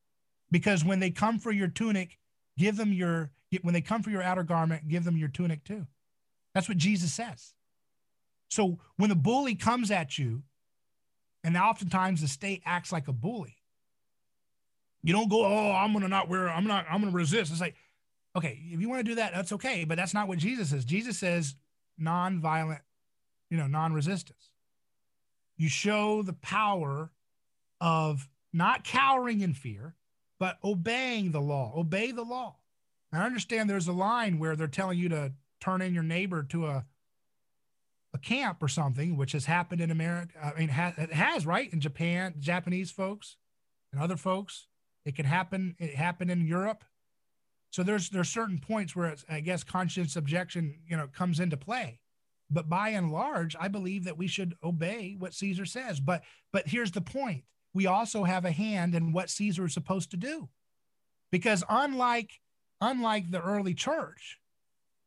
Because when they come for your tunic, give them your, when they come for your outer garment, give them your tunic too. That's what Jesus says. So when the bully comes at you, and oftentimes the state acts like a bully, you don't go, oh, I'm gonna not wear, I'm not, I'm gonna resist. It's like, okay, if you want to do that, that's okay, but that's not what Jesus says. Jesus says non-violent, you know, non-resistance. You show the power of not cowering in fear, but obeying the law. Obey the law. I understand there's a line where they're telling you to turn in your neighbor to a a camp or something, which has happened in America. I mean, it has right in Japan, Japanese folks and other folks. It can happen. It happened in Europe. So there's there's certain points where I guess conscience objection, you know, comes into play. But by and large, I believe that we should obey what Caesar says. But but here's the point: we also have a hand in what Caesar is supposed to do, because unlike unlike the early church,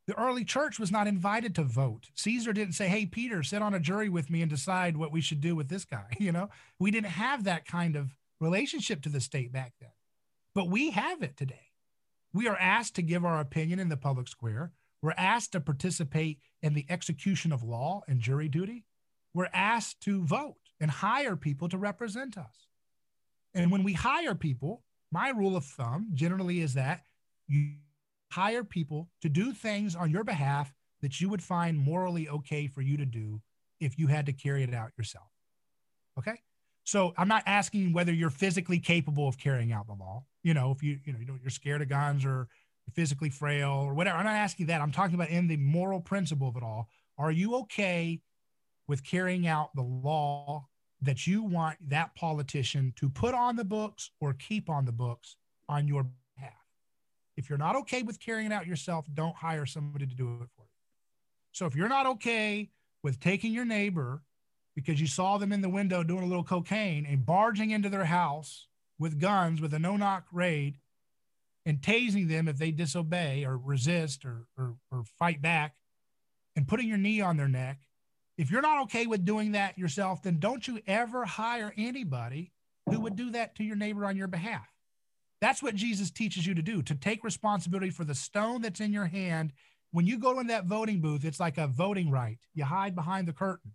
the early church was not invited to vote. Caesar didn't say, Hey, Peter, sit on a jury with me and decide what we should do with this guy. (laughs) You know, we didn't have that kind of relationship to the state back then, but we have it today. We are asked to give our opinion in the public square. We're asked to participate in the execution of law and jury duty. We're asked to vote and hire people to represent us. And when we hire people, my rule of thumb generally is that you hire people to do things on your behalf that you would find morally okay for you to do if you had to carry it out yourself. Okay? So I'm not asking whether you're physically capable of carrying out the law. You know, if you you know you're scared of guns or physically frail or whatever. I'm not asking that. I'm talking about in the moral principle of it all. Are you okay with carrying out the law that you want that politician to put on the books or keep on the books on your if you're not okay with carrying it out yourself, don't hire somebody to do it for you. So if you're not okay with taking your neighbor because you saw them in the window doing a little cocaine and barging into their house with guns with a no knock raid and tasing them if they disobey or resist or, or, or fight back and putting your knee on their neck, if you're not okay with doing that yourself, then don't you ever hire anybody who would do that to your neighbor on your behalf. That's what Jesus teaches you to do to take responsibility for the stone that's in your hand. When you go in that voting booth, it's like a voting right. You hide behind the curtain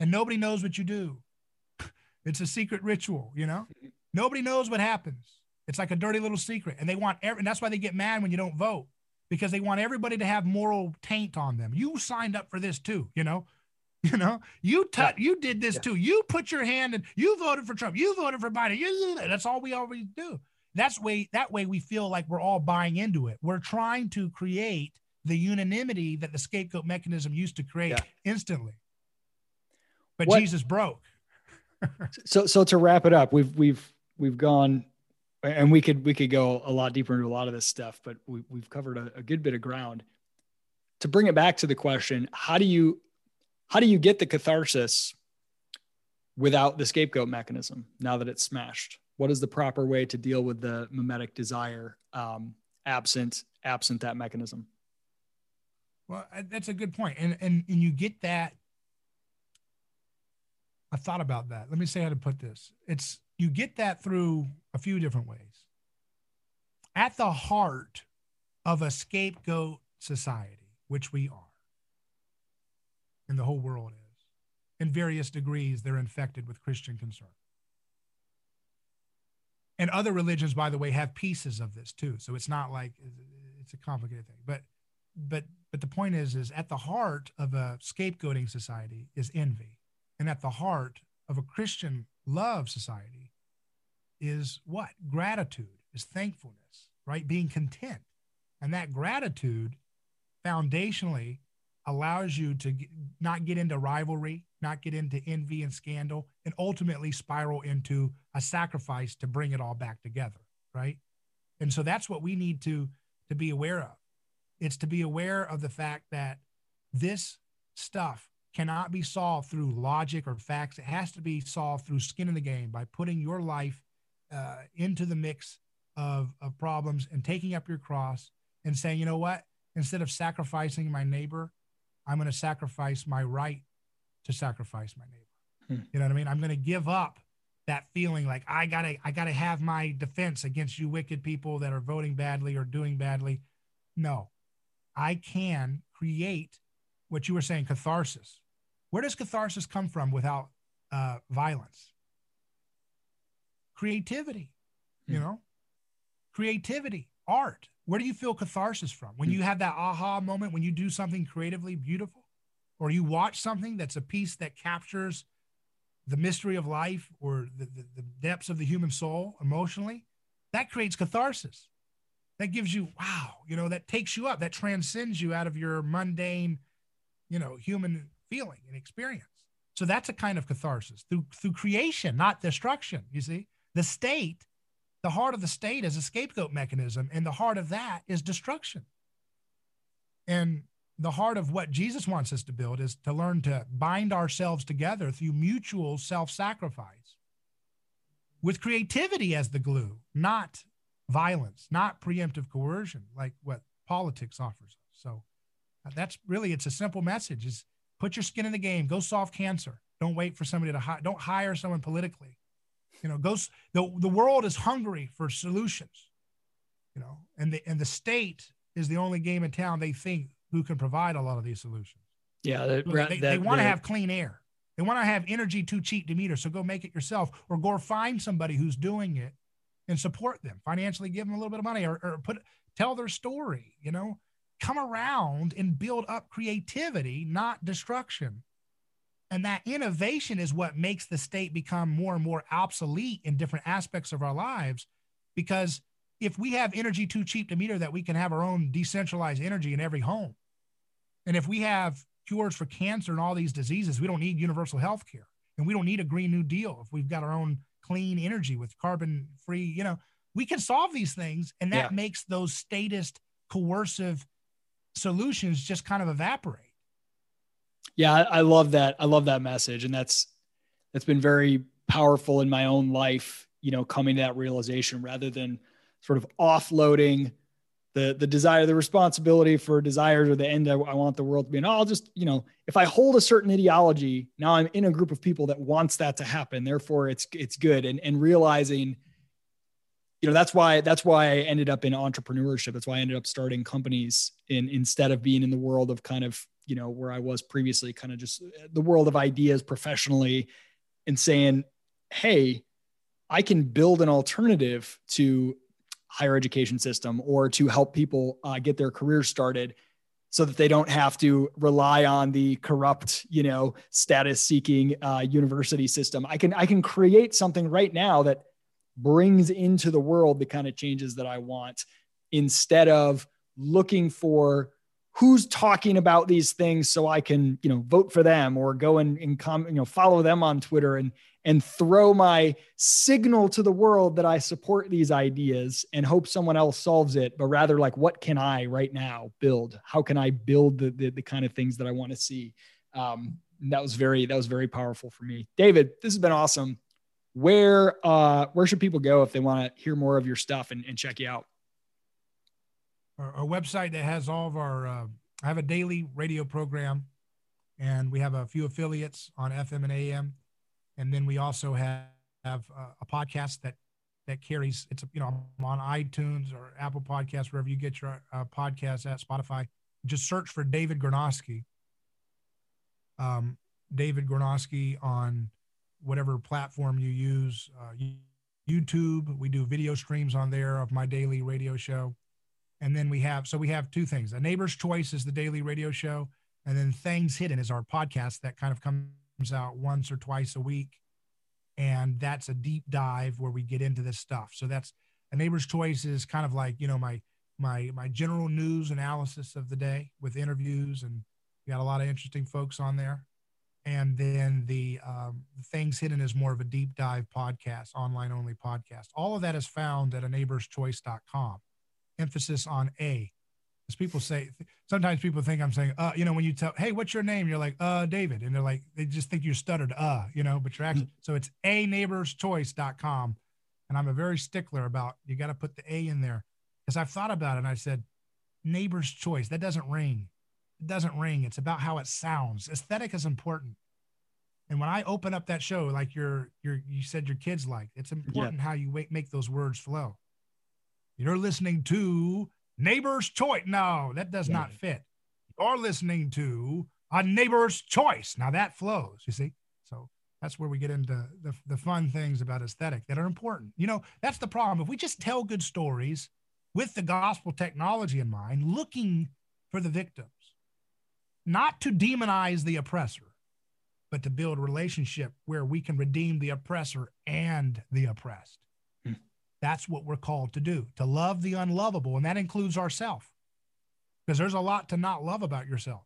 and nobody knows what you do. (laughs) It's a secret ritual, you know? Nobody knows what happens. It's like a dirty little secret. And they want every, and that's why they get mad when you don't vote because they want everybody to have moral taint on them. You signed up for this too, you know? (laughs) You know, you t- yeah. you did this yeah. too. You put your hand and you voted for Trump. You voted for Biden. You, that's all we always do. That's way that way we feel like we're all buying into it. We're trying to create the unanimity that the scapegoat mechanism used to create yeah. instantly. But what, Jesus broke. (laughs) so so to wrap it up, we've we've we've gone and we could we could go a lot deeper into a lot of this stuff, but we, we've covered a, a good bit of ground. To bring it back to the question, how do you how do you get the catharsis without the scapegoat mechanism now that it's smashed? What is the proper way to deal with the mimetic desire um, absent absent that mechanism? Well that's a good point. And and and you get that i thought about that. Let me say how to put this. It's you get that through a few different ways. At the heart of a scapegoat society which we are and the whole world is in various degrees they're infected with christian concern and other religions by the way have pieces of this too. So it's not like it's a complicated thing. But but but the point is is at the heart of a scapegoating society is envy. And at the heart of a christian love society is what? Gratitude is thankfulness right? Being content. And that gratitude foundationally allows you to get, not get into rivalry not get into envy and scandal, and ultimately spiral into a sacrifice to bring it all back together, right? And so that's what we need to to be aware of. It's to be aware of the fact that this stuff cannot be solved through logic or facts. It has to be solved through skin in the game by putting your life uh, into the mix of, of problems and taking up your cross and saying, you know what? Instead of sacrificing my neighbor, I'm going to sacrifice my right to sacrifice my neighbor. Hmm. You know what I mean? I'm going to give up that feeling like I gotta I gotta have my defense against you wicked people that are voting badly or doing badly. No, I can create what you were saying catharsis. Where does catharsis come from without uh, violence? Creativity, mm. you hmm. know, creativity, art. Where do you feel catharsis from? When mm. you have that aha moment, when you do something creatively beautiful, or you watch something that's a piece that captures the mystery of life or the, the, the, depths of the human soul emotionally, that creates catharsis. That gives you, wow, you know, that takes you up, that transcends you out of your mundane, you know, human feeling and experience. So that's a kind of catharsis through through creation, not destruction. You see, the state, the heart of the state is a scapegoat mechanism, and the heart of that is destruction. And the heart of what Jesus wants us to build is to learn to bind ourselves together through mutual self sacrifice with creativity as the glue, not violence, not preemptive coercion like what politics offers us. So uh, that's really it's a simple message is put your skin in the game, go solve cancer. Don't wait for somebody to hire, don't hire someone politically. You know, go the, the world is hungry for solutions. You know, and the and the state is the only game in town they think who can provide a lot of these solutions. Yeah, that, they, they want to have clean air. They want to have energy too cheap to meter. So go make it yourself, or go find somebody who's doing it and support them financially. Give them a little bit of money, or, or put tell their story. You know, come around and build up creativity, not destruction. And that innovation is what makes the state become more and more obsolete in different aspects of our lives because if we have energy too cheap to meter that we can have our own decentralized energy in every home. And if we have cures for cancer and all these diseases we don't need universal health care and we don't need a green new deal if we've got our own clean energy with carbon free you know. We can solve these things and that yeah. makes those statist coercive solutions just kind of evaporate. Yeah I, I love that. I love that message and that's that's been very powerful in my own life you know coming to that realization rather than sort of offloading the the desire, the responsibility for desires or the end I, I want the world to be. And I'll just, you know, if I hold a certain ideology, now I'm in a group of people that wants that to happen. Therefore, it's it's good. And and realizing, you know, that's why that's why I ended up in entrepreneurship. That's why I ended up starting companies in instead of being in the world of kind of you know where I was previously, kind of just uh, the world of ideas professionally, and saying, hey. I can build an alternative to higher education system or to help people uh, get their careers started so that they don't have to rely on the corrupt you know status seeking uh, university system. I can i can create something right now that brings into the world the kind of changes that i want instead of looking for who's talking about these things so I can, you know, vote for them or go and, and you know, follow them on Twitter and and throw my signal to the world that I support these ideas and hope someone else solves it, but rather like what can I right now build? How can I build the the, the kind of things that I want to see? Um, that was very that was very powerful for me. David, this has been awesome. Where uh where should people go if they want to hear more of your stuff and, and check you out? Our, website that has all of our. Uh, I have a daily radio program, and we have a few affiliates on FM and AM, and then we also have, have uh, a podcast that that carries. It's you know I'm on iTunes or Apple Podcasts wherever you get your uh, podcasts at Spotify. Just search for David Gornoski. Um, David Gornoski on whatever platform you use. Uh, YouTube, we do video streams on there of my daily radio show. And then we have, so we have two things. A Neighbor's Choice is the daily radio show. And then Things Hidden is our podcast that kind of comes out once or twice a week. And that's a deep dive where we get into this stuff. So that's a Neighbor's Choice is kind of like, you know, my, my, my general news analysis of the day with interviews. And we got a lot of interesting folks on there. And then the um, Things Hidden is more of a deep dive podcast, online only podcast. All of that is found at a neighbor's neighborschoice.com emphasis on a. As people say, sometimes people think I'm saying, uh, you know, when you tell, hey, what's your name? You're like, uh, David. And they're like, they just think you stuttered, uh, you know, but you're actually, so it's a neighborschoice.com. And I'm a very stickler about, you got to put the A in there. Because I've thought about it and I said, neighbor's choice, that doesn't ring. It doesn't ring. It's about how it sounds. Aesthetic is important. And when I open up that show, like your your you said your kids like, it's important yeah. how you make those words flow. You're listening to Neighbor's Choice. No, that does yeah. not fit. You're listening to a neighbor's choice. Now that flows, you see. So that's where we get into the, the fun things about aesthetic that are important. You know, that's the problem. If we just tell good stories with the gospel technology in mind, looking for the victims, not to demonize the oppressor, but to build a relationship where we can redeem the oppressor and the oppressed. That's what we're called to do, to love the unlovable. And that includes ourselves, because there's a lot to not love about yourself.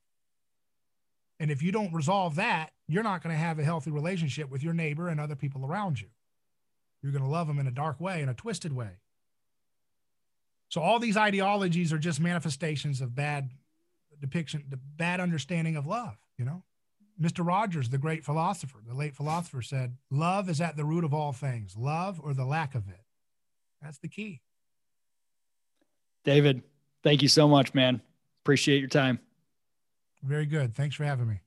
And if you don't resolve that, you're not going to have a healthy relationship with your neighbor and other people around you. You're going to love them in a dark way, in a twisted way. So all these ideologies are just manifestations of bad depiction, the bad understanding of love, you know? Mr. Rogers, the great philosopher, the late philosopher said, love is at the root of all things, love or the lack of it. That's the key. David, thank you so much, man. Appreciate your time. Very good. Thanks for having me.